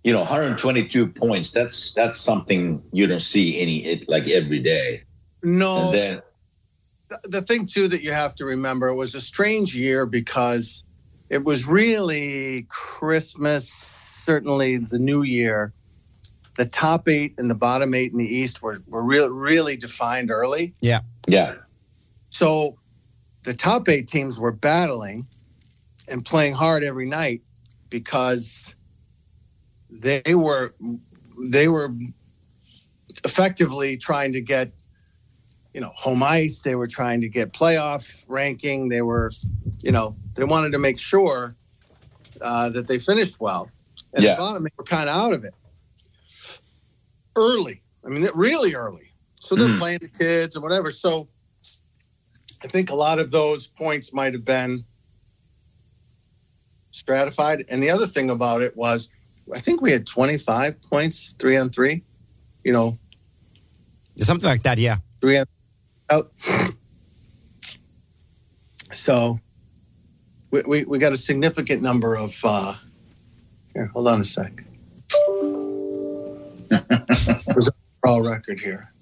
You know, 122 points. That's that's something you don't see any it like every day. No, And then the- the thing too that you have to remember it was a strange year because it was really Christmas, certainly the New Year. The top eight and the bottom eight in the East were were real, really defined early. Yeah. Yeah. So the top eight teams were battling and playing hard every night because they were they were effectively trying to get you know home ice they were trying to get playoff ranking they were you know they wanted to make sure uh, that they finished well and Yeah. the bottom they were kind of out of it early i mean really early so they're Mm. playing the kids and whatever so I think a lot of those points might have been stratified. And the other thing about it was, I think we had 25 points, three on three, you know, Something like that, yeah. three on out. So we, we, we got a significant number of, uh, here, hold on a sec. There's a overall record here.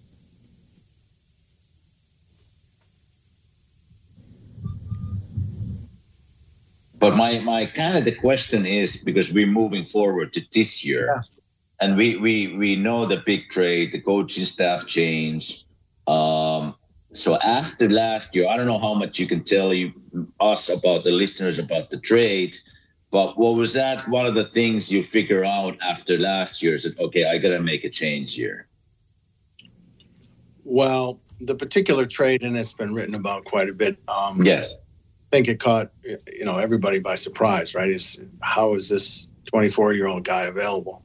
But my my kind of the question is because we're moving forward to this year, and we we we know the big trade, the coaching staff change. Um, so after last year, I don't know how much you can tell you us about the listeners about the trade, but what was that one of the things you figure out after last year? Is that okay? I gotta make a change here. Well, the particular trade, and it's been written about quite a bit. Um, Yes. I think it caught you know everybody by surprise, right? Is how is this 24 year old guy available?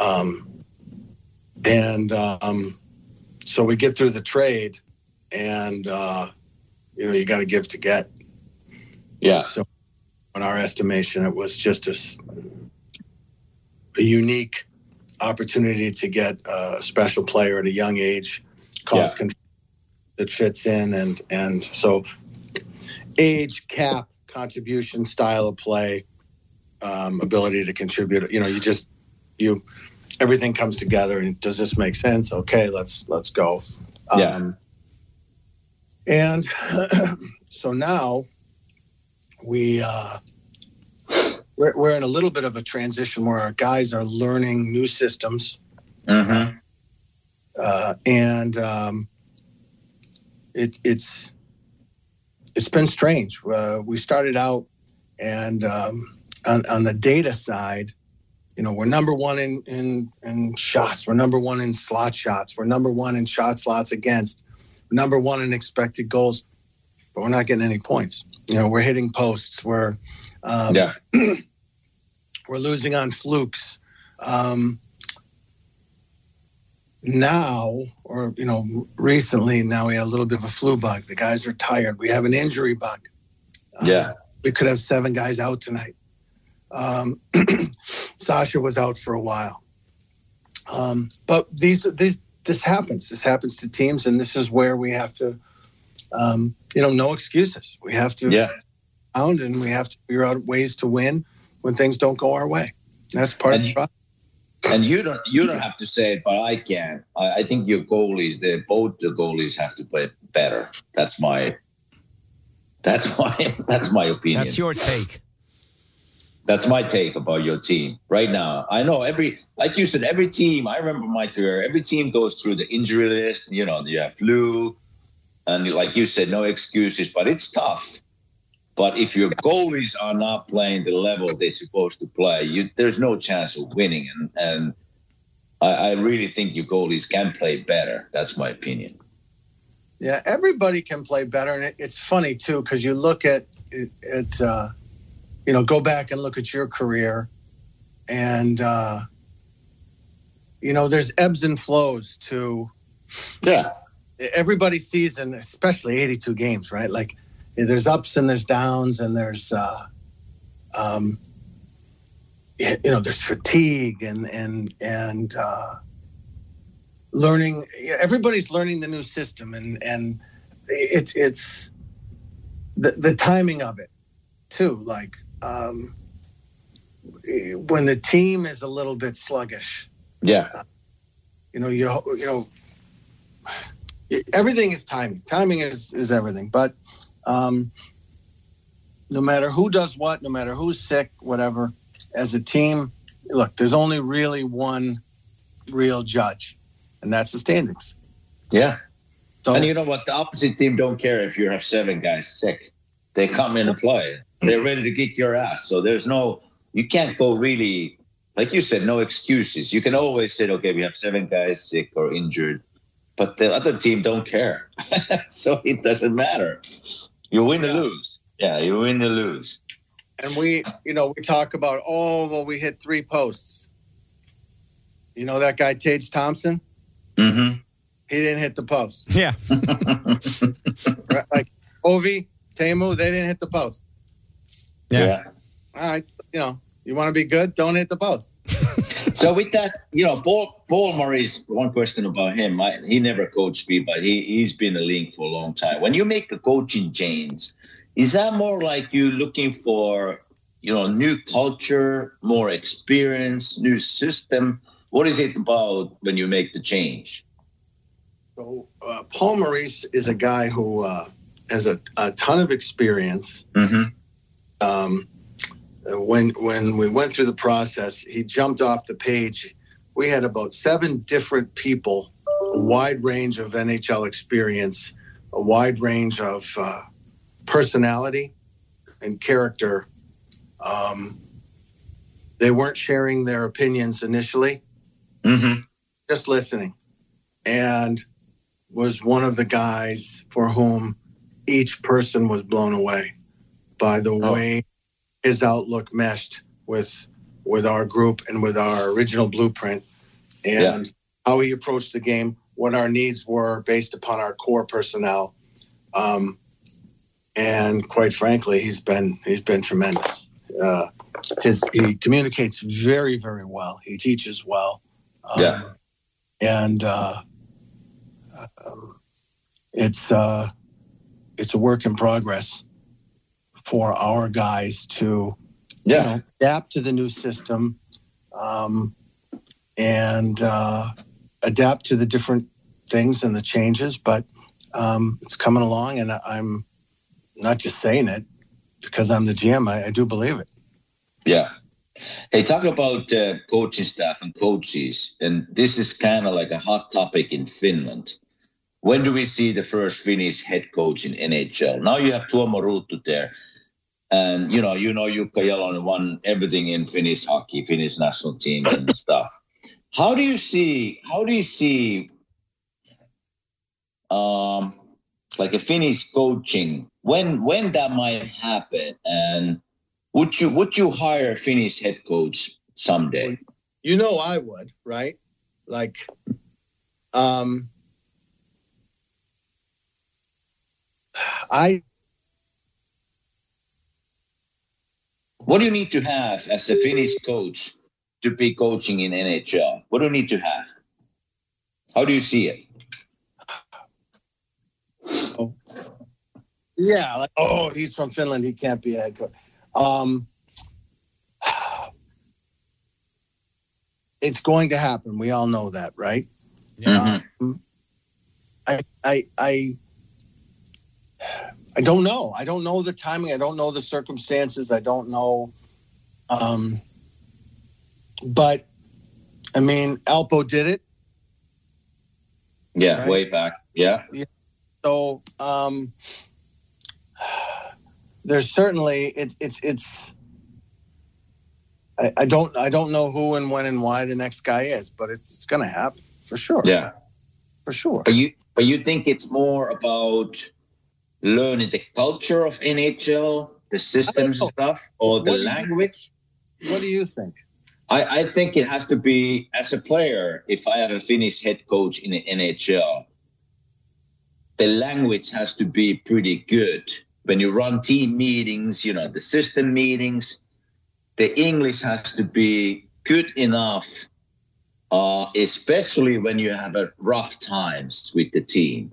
Um, and um, so we get through the trade, and uh, you know you got to give to get. Yeah. So, in our estimation, it was just a unique opportunity to get a special player at a young age, cost Yeah. control that fits in, and and so age, cap, contribution, style of play, um, ability to contribute. You know, you just you everything comes together and does this make sense? Okay, let's let's go. Yeah. Um, and so now we uh, we're, we're in a little bit of a transition where our guys are learning new systems Mm-hmm. uh, and um, it, it's it's been strange. Uh, we started out, and um, on, on the data side, you know, we're number one in, in in shots. We're number one in slot shots. We're number one in shot slots against. We're number one in expected goals, but we're not getting any points. You know, we're hitting posts. We're um, Yeah. we're losing on flukes. Um, now, or you know, recently, now we had a little bit of a flu bug. The guys are tired. We have an injury bug. Uh, Yeah. we could have seven guys out tonight. Um, Sasha was out for a while. Um, but these, these, this happens. This happens to teams, and this is where we have to, um, you know, no excuses. We have to Yeah. pound, and we have to figure out ways to win when things don't go our way. That's part And of the you- process. And you don't you don't have to say it, but I can. I, I think your goalies, the both the goalies have to play better. That's my that's my that's my opinion. That's your take. That's my take about your team right now. I know every, like you said, every team. I remember my career. Every team goes through the injury list. You know, you have flu, and like you said, no excuses. But it's tough. But if your goalies are not playing the level they're supposed to play, you, there's no chance of winning. And and I, I really think your goalies can play better. That's my opinion. Yeah, everybody can play better, and it, it's funny too because you look at it. it uh, you know, go back and look at your career, and uh, you know, there's ebbs and flows to Yeah. Everybody's and especially 82 games, right? Like, there's ups and there's downs, and there's, uh, um, you know, there's fatigue and and and uh, learning. Everybody's learning the new system, and and it's it's the the timing of it too. Like um, when the team is a little bit sluggish, Yeah. you know, you you know, everything is timing. Timing is is everything. But um, no matter who does what, no matter who's sick, whatever, as a team, look, there's only really one real judge, and that's the standings. Yeah. So And you know what? The opposite team don't care if you have seven guys sick. They come in and play. They're ready to kick your ass. So there's no, you can't go really, like you said, no excuses. You can always say, okay, we have seven guys sick or injured, but the other team don't care. so it doesn't matter. You win Yeah. or lose. Yeah, you win or lose. and we, you know, we talk about, oh, well, we hit three posts. You know that guy Tage Thompson? Mm-hmm. He didn't hit the post. Yeah. Right? Like Ovi, Tamu, they didn't hit the post. Yeah. All right, you know, you want to be good, don't hit the post. So with that, you know, Paul Paul Maurice's one question about him. I, he never coached me, but he he's been a link for a long time. When you make a coaching change, is that more like you looking for, you know, new culture, more experience, new system? What is it about when you make the change? So uh, Paul Maurice is a guy who uh, has a, a ton of experience. Mm-hmm. Um, when when we went through the process, he jumped off the page. We had about seven different people, a wide range of NHL experience, a wide range of uh, personality and character. Um, they weren't sharing their opinions initially. Mm-hmm. just listening and was one of the guys for whom each person was blown away by the Oh. way his outlook meshed with with our group and with our original blueprint and how he approached the game what our needs were based upon our core personnel. Um, and quite frankly he's been he's been tremendous. Uh, his he communicates very very well. He teaches well. Um, Yeah. and uh, um, it's uh, it's a work in progress for our guys to you know, adapt to the new system, um, and uh, adapt to the different things and the changes. But um, it's coming along, and I'm not just saying it because I'm the GM. I, I do believe it. Yeah. Hey, talk about uh, coaching staff and coaches, and this is kind of like a hot topic in Finland. When do we see the first Finnish head coach in NHL? Now you have Tuomo Ruutu there, and you know, you know, Jukka Jalonen won everything in Finnish hockey, Finnish national team and stuff. How do you see? How do you see? Um, like a Finnish coaching when when that might happen, and would you would you hire a Finnish head coach someday? You know, I would, right? Like, um, I What do you need to have as a Finnish coach to be coaching in NHL? What do you need to have? How do you see it? Oh. Yeah, like oh, he's from Finland. He can't be a head coach. Um, it's going to happen. We all know that, right? Mhm. Um, I, I, I, I don't know. I don't know the timing. I don't know the circumstances. I don't know. Um, but I mean, Alpo did it. Yeah, Right. way back. Yeah. yeah. So um, there's certainly it, it's it's. I, I don't I don't know who and when and why the next guy is, but it's it's going to happen for sure. Yeah. for sure. But you but you think it's more about learning the culture of NHL, the system stuff, or the What do you- language? What do you think? I, I think it has to be as a player. If I have a Finnish head coach in the NHL, the language has to be pretty good. When you run team meetings, you know the system meetings, the English has to be good enough, uh, especially when you have a rough times with the team.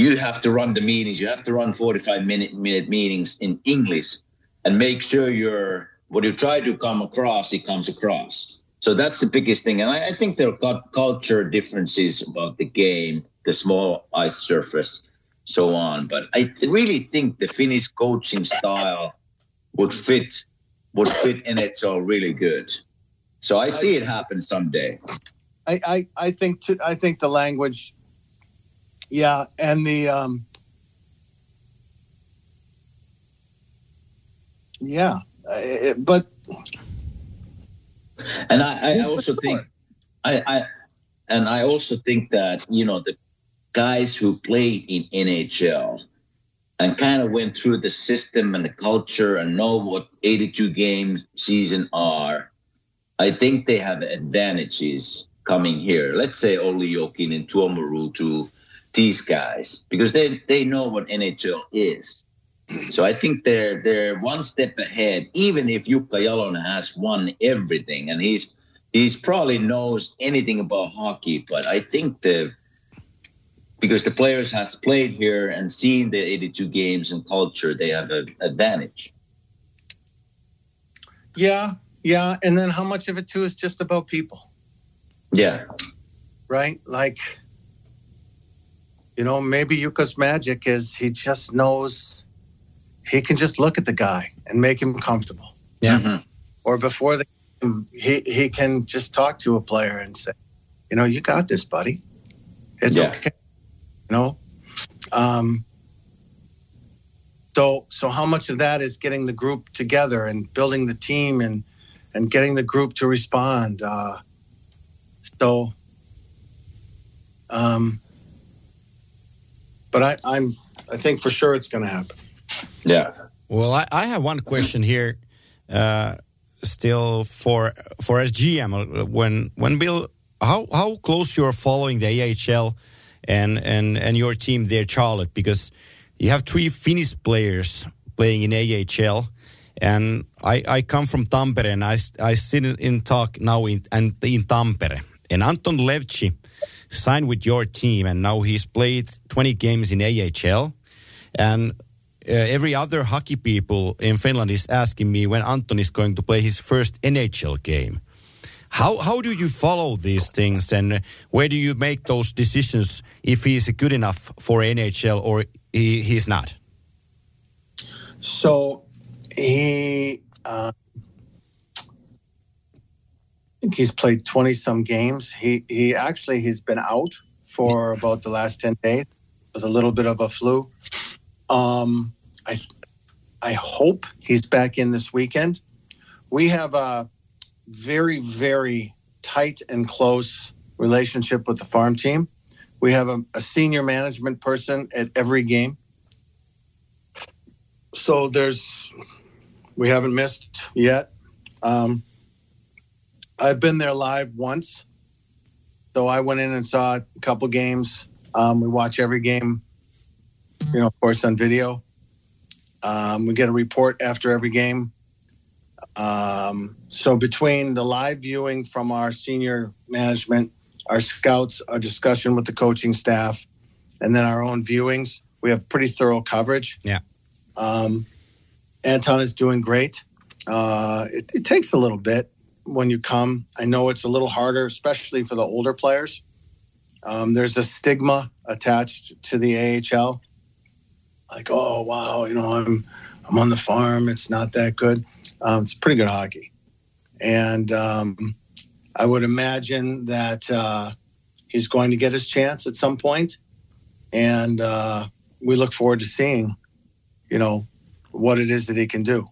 You have to run the meetings. You have to run forty-five minute minute meetings in English and make sure you're what you try to come across, it comes across. So that's the biggest thing. And I, I think there are culture differences about the game, the small ice surface, so on. But I really think the Finnish coaching style would fit would fit NHL really good. So I see it happen someday. I I, I think to, I think the language, yeah, and the um, yeah, it- but And I, I also think I, I and I also think that you know the guys who played in NHL and kind of went through the system and the culture and know what 82 games season are, I think they have advantages coming here. Let's say Olli Jokinen and Tuomo Ruutu, these guys, because they they know what NHL is. So I think they're they're one step ahead, even if Jukka Jalonen has won everything and he's he's probably knows anything about hockey, but I think the because the players has played here and seen the 82 games and culture, they have an advantage. yeah, yeah, and then how much of it too is just about people, Yeah, right? Like, you know, maybe Jukka's magic is he just knows he can just look at the guy and make him comfortable. Yeah. Mhm. or before the he he can just talk to a player and say, you know, you got this, buddy. It's Yeah. okay. You know. Um, so so how much of that is getting the group together and building the team and and getting the group to respond? Uh, so, um, but I, I'm I think for sure it's going to happen. yeah, Well, I, I have one question here, uh, still for for as GM. When when Bill, how how close you're following the AHL and and and your team there, Charlotte, because you have three Finnish players playing in AHL, and I I come from Tampere and I I sit in, in talk now in and in Tampere, and Anton Levtchi signed with your team, and now he's played 20 games in AHL, and uh, every other hockey people in Finland is asking me when Anton is going to play his first NHL game. How how do you follow these things, and where do you make those decisions if he's good enough for NHL or he, he's not? So he, uh, think he's played twenty some games. He he actually he's been out for about the last ten days with a little bit of a flu. Um, I I hope he's back in this weekend. We have a very very tight and close relationship with the farm team. We have a, a senior management person at every game. So there's we haven't missed yet. Um, I've been there live once. So I went in and saw a couple games. Um, we watch every game, you know, of course, on video. Um, we get a report after every game. Um, so between the live viewing from our senior management, our scouts, our discussion with the coaching staff, and then our own viewings, we have pretty thorough coverage. Yeah. Um, Anton is doing great. Uh, it, it takes a little bit when you come. I know it's a little harder, especially for the older players. Um, there's a stigma attached to the AHL, like, oh wow, you know, I'm I'm on the farm. It's not that good. Um, it's pretty good hockey, and um, I would imagine that uh, he's going to get his chance at some point, and uh, we look forward to seeing, you know, what it is that he can do.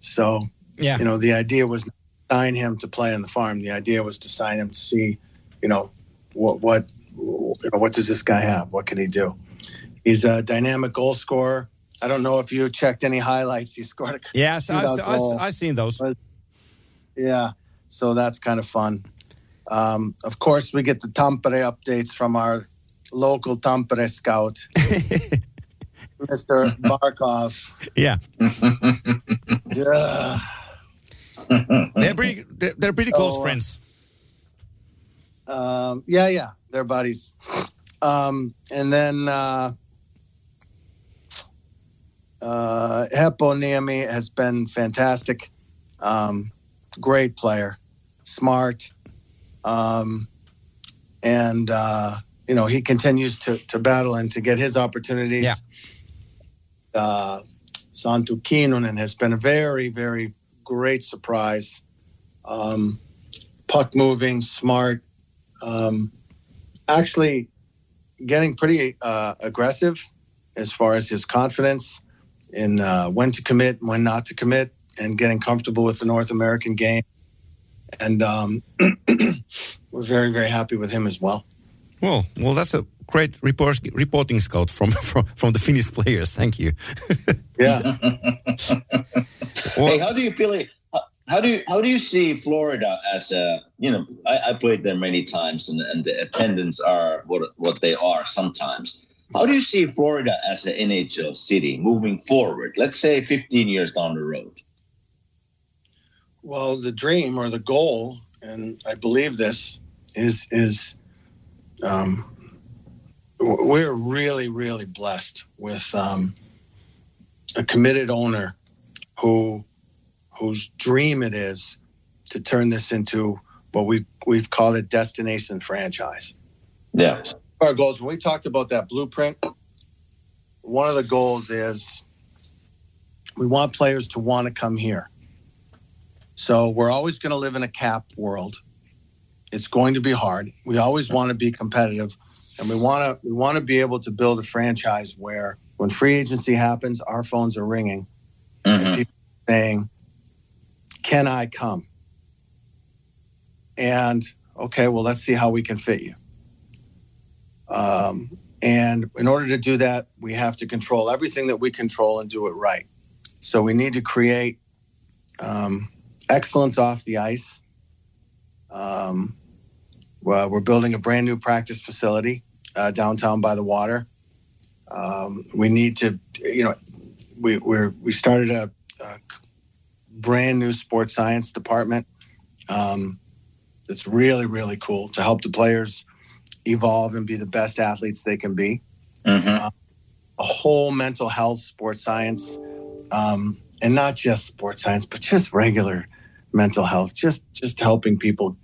So, Yeah. you know, the idea was sign him to play on the farm. The idea was to sign him to see, you know, what what you know, what does this guy have? What can he do? He's a dynamic goal scorer. I don't know if you checked any highlights. He scored a Yes, I, I, goal. I, seen those. Yeah, so that's kind of fun. Um, of course, we get the Tampere updates from our local Tampere scout, Mr. Barkov. Yeah, Yeah. They're pretty, they're, they're pretty close So, uh, friends. Um, yeah, yeah, they're buddies. Um, and then uh, uh, Heponiemi has been fantastic. Um, great player, smart, um, and uh, you know he continues to to battle and to get his opportunities. Yeah. Uh, Santtu Kinnunen has been a very, very great surprise. Um, puck moving, smart, um, actually getting pretty uh, aggressive as far as his confidence in uh, when to commit, and when not to commit, and getting comfortable with the North American game. And um, we're very, very happy with him as well. Well, well, that's a great report, reporting scout from, from from the Finnish players. Thank you. Yeah. Well, hey, how do you feel? it- How do you how do you see Florida as a you know I, I played there many times and, and the attendance are what what they are sometimes. How do you see Florida as an NHL city moving forward? Let's say 15 years down the road. Well, the dream or the goal, and I believe this is is um, w- we're really really blessed with um, a committed owner who whose dream it is to turn this into what we we've called a destination franchise. Yeah. Our goals when we talked about that blueprint, one of the goals is we want players to want to come here. So we're always going to live in a cap world. It's going to be hard. We always want to be competitive, and we want to we want to be able to build a franchise where when free agency happens, our phones are ringing and Mhm. people saying, "Can I come?" And okay, well, let's see how we can fit you. Um, and in order to do that, we have to control everything that we control and do it right. So we need to create um, excellence off the ice. Um, well, we're building a brand new practice facility uh, downtown by the water. Um, we need to, you know, we we're, we started a, a brand new sports science department. Um, that's really really cool to help the players evolve and be the best athletes they can be Mhm. a whole mental health sports science um, and not just sports science but just regular mental health just just helping people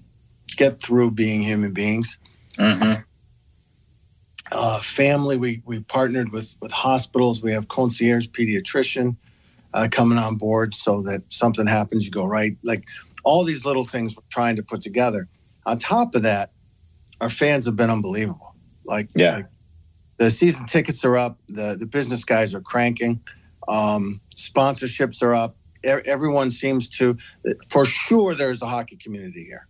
get through being human beings. Mm-hmm. Uh, family, we we partnered with with hospitals. We have concierge pediatrician uh, coming on board so that something happens, you go right. Like all these little things we're trying to put together. On top of that, our fans have been unbelievable. Like, Yeah. like the season tickets are up. The the business guys are cranking. Um, sponsorships are up. E- everyone seems to, for sure. There's a hockey community here.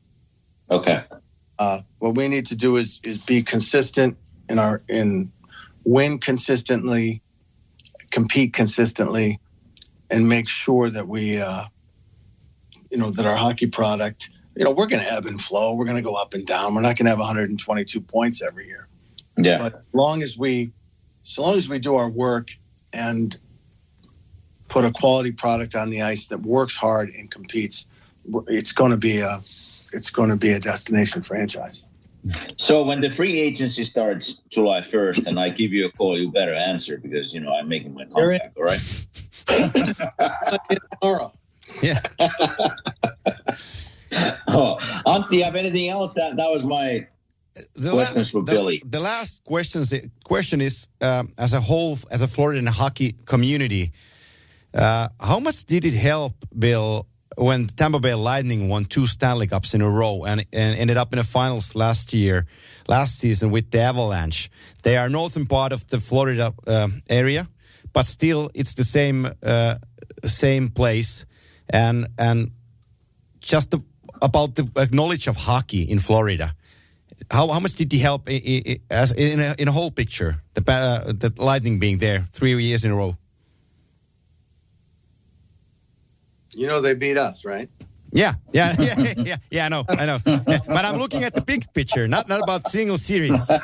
Okay. Uh, what we need to do is is be consistent in our in win consistently, compete consistently, and make sure that we, uh, you know, that our hockey product. You know, we're going to ebb and flow. We're going to go up and down. We're not going to have 122 points every year. Yeah. But long as we, so long as we do our work and put a quality product on the ice that works hard and competes, it's going to be a, it's going to be a destination franchise. So when the free agency starts July 1st and I give you a call, you better answer because, you know, I'm making my You're in. contact, all right? Tomorrow. Yeah. Oh, Antti, you have anything else? That that was my The, Questions for the, Billy. the last questions, question is, um, as a whole, as a Florida hockey community, uh, how much did it help, Bill, when Tampa Bay Lightning won two Stanley Cups in a row and, and ended up in the finals last year, last season with the Avalanche? They are northern part of the Florida uh, area, but still, it's the same uh, same place, and and just the, about the uh, knowledge of hockey in Florida. How, how much did he help i i i in a, in a whole picture? The uh, the Lightning being there three years in a row. You know they beat us, right? Yeah, yeah, yeah, yeah, yeah. I know, I know. Yeah, but I'm looking at the big picture, not not about single series.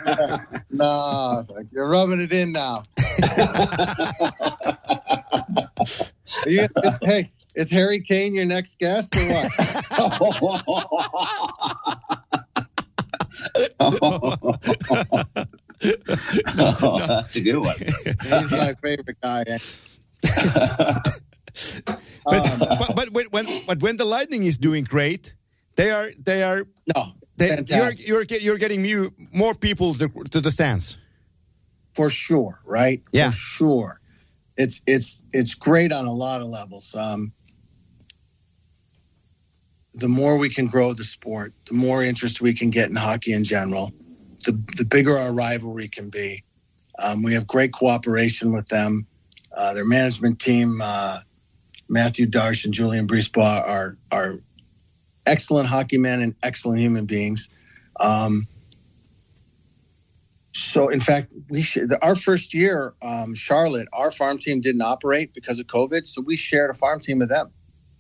No, you're rubbing it in now. You, is, hey, is Harry Kane your next guest or what? oh, that's a good one. He's my favorite guy. Eh? But, Um, but, but when, when but when the Lightning is doing great, they are they are no, they, you're you're you're getting new, more people to, to the stands. for sure, right? Yeah. for sure. It's it's it's great on a lot of levels. Um, the more we can grow the sport, the more interest we can get in hockey in general, the the bigger our rivalry can be. Um, we have great cooperation with them. Uh, their management team, uh, Mathieu Darche and Julien BriseBois, are are excellent hockey men and excellent human beings. Um, so, in fact, we should, our first year, um, Charlotte, our farm team didn't operate because of COVID, so we shared a farm team with them.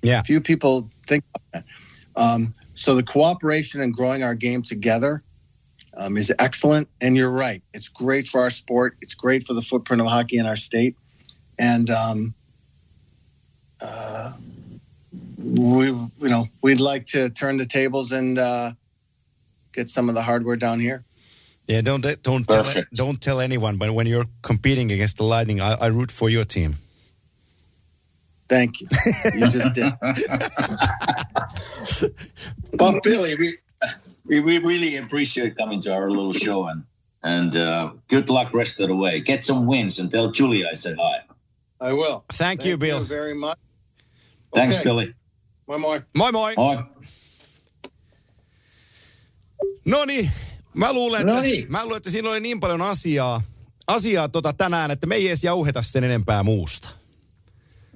Yeah. few people think about that. Um, so the cooperation and growing our game together um, is excellent. And you're right; it's great for our sport. It's great for the footprint of hockey in our state, and um, uh, we, you know, we'd like to turn the tables and uh, get some of the hardware down here. Yeah, don't don't tell, Perfect. don't tell anyone. But when you're competing against the Lightning, I, I root for your team. Thank you. You just did. But Billy, we, we we really appreciate coming to our little show and and uh, good luck rest of the way. Get some wins and tell Julie I said hi. I will. Thank, you, Bill. very much. Thanks, Okay. Billy. Moi moi. Moi moi. Moi. No niin, mä luulen, että, Noniin. mä luulen, että siinä oli niin paljon asiaa, asiaa tota tänään, että me ei edes jauheta sen enempää muusta.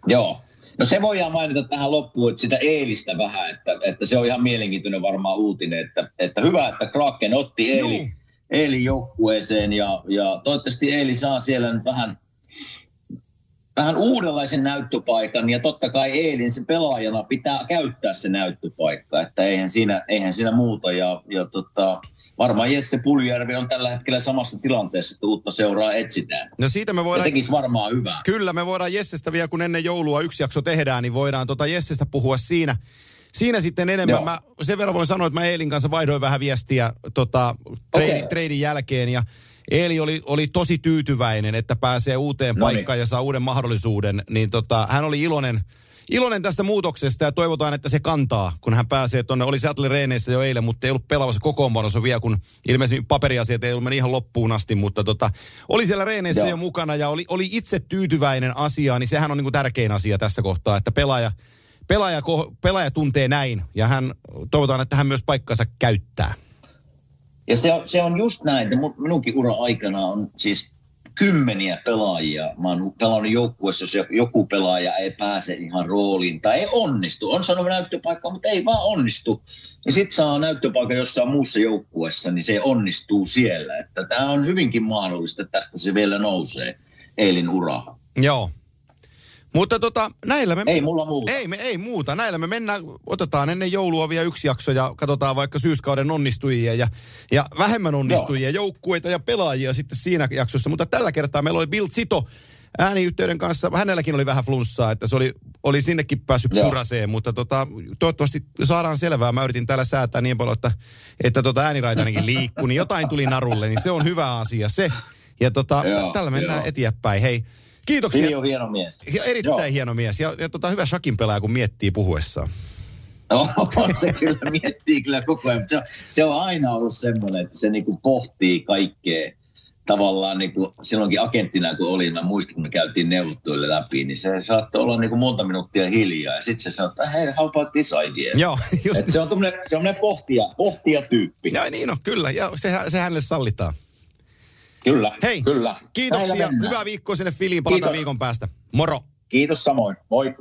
Joo. No se voidaan mainita tähän loppuun, että sitä Eelistä vähän, että, että se on ihan mielenkiintoinen varmaan uutinen, että, että hyvä, että Kraken otti Eeli, Juu. Eeli joukkueeseen ja, ja toivottavasti Eeli saa siellä nyt vähän, vähän uudenlaisen näyttöpaikan ja totta kai Eelin se pelaajana pitää käyttää se näyttöpaikka, että eihän siinä, eihän siinä muuta ja, ja tota, varmaan Jesse Puljärvi on tällä hetkellä samassa tilanteessa, että uutta seuraa etsitään. No siitä me Ja voidaan... tekisi varmaan hyvää. Kyllä, me voidaan Jessestä vielä, kun ennen joulua yksi jakso tehdään, niin voidaan tota Jessestä puhua siinä. Siinä sitten enemmän. Joo. Mä sen verran voin sanoa, että mä Eelin kanssa vaihdoin vähän viestiä tota, treidin, Okei. treidin jälkeen ja Eeli oli, oli tosi tyytyväinen, että pääsee uuteen Noniin. paikkaan ja saa uuden mahdollisuuden. Niin tota, hän oli iloinen, iloinen tästä muutoksesta ja toivotaan, että se kantaa, kun hän pääsee tuonne. Oli Seattle Reeneissä jo eilen, mutta ei ollut pelaavassa kokoonpanossa vielä, kun ilmeisesti paperiasiat ei ollut mennyt ihan loppuun asti, mutta tota, oli siellä Reeneissä Joo. jo mukana ja oli, oli itse tyytyväinen asiaan, niin sehän on niin kuin tärkein asia tässä kohtaa, että pelaaja, pelaaja, pelaaja tuntee näin ja hän, toivotaan, että hän myös paikkansa käyttää. Ja se on, se on just näin, että minunkin ura aikana on siis kymmeniä pelaajia. Mä oon pelannut joukkueessa, jos joku pelaaja ei pääse ihan rooliin tai ei onnistu. On sanonut näyttöpaikka, mutta ei vaan onnistu. Ja sitten saa näyttöpaikka jossain muussa joukkueessa, niin se onnistuu siellä. Että tämä on hyvinkin mahdollista, että tästä se vielä nousee Eilin ura. Joo. Mutta tota, näillä me... Ei mulla muuta. Ei, me, ei muuta. Näillä me mennään, otetaan ennen joulua vielä yksi jakso ja katsotaan vaikka syyskauden onnistujia ja, ja vähemmän onnistujia, joukkueita ja pelaajia sitten siinä jaksossa. Mutta tällä kertaa meillä oli Bill Zito ääniyhteyden kanssa. Hänelläkin oli vähän flunssaa, että se oli, oli sinnekin päässyt Joo. puraseen, mutta tota, toivottavasti saadaan selvää. Mä yritin täällä säätää niin paljon, että, että tota ääniraita ainakin liikkuu, niin jotain tuli narulle, niin se on hyvä asia se. Ja tota, Joo, tällä mennään joo. eteenpäin. Hei, kiitoksia. Vili on hieno mies. Ja erittäin Joo. hieno mies. Ja, ja tota, hyvä shakin pelaaja, kun miettii puhuessaan. No, se kyllä miettii kyllä koko ajan. Se on, se on aina ollut semmoinen, että se niinku pohtii kaikkea. Tavallaan niinku, silloinkin agenttina kun olin, mä muistan kun me käytiin neuvotteluille läpi, niin se saattoi olla niinku monta minuuttia hiljaa. Ja sitten se sanoi, että hei, how about this idea? Joo, just. Et se on tommonen, semmoinen pohtia, pohtia tyyppi. Ja niin on, kyllä. Ja se, se hänelle sallitaan. Kyllä, Hei, kyllä. kiitoksia. Hyvää viikkoa sinne Filiin. Palataan Kiitos. viikon päästä. Moro. Kiitos samoin. Moi.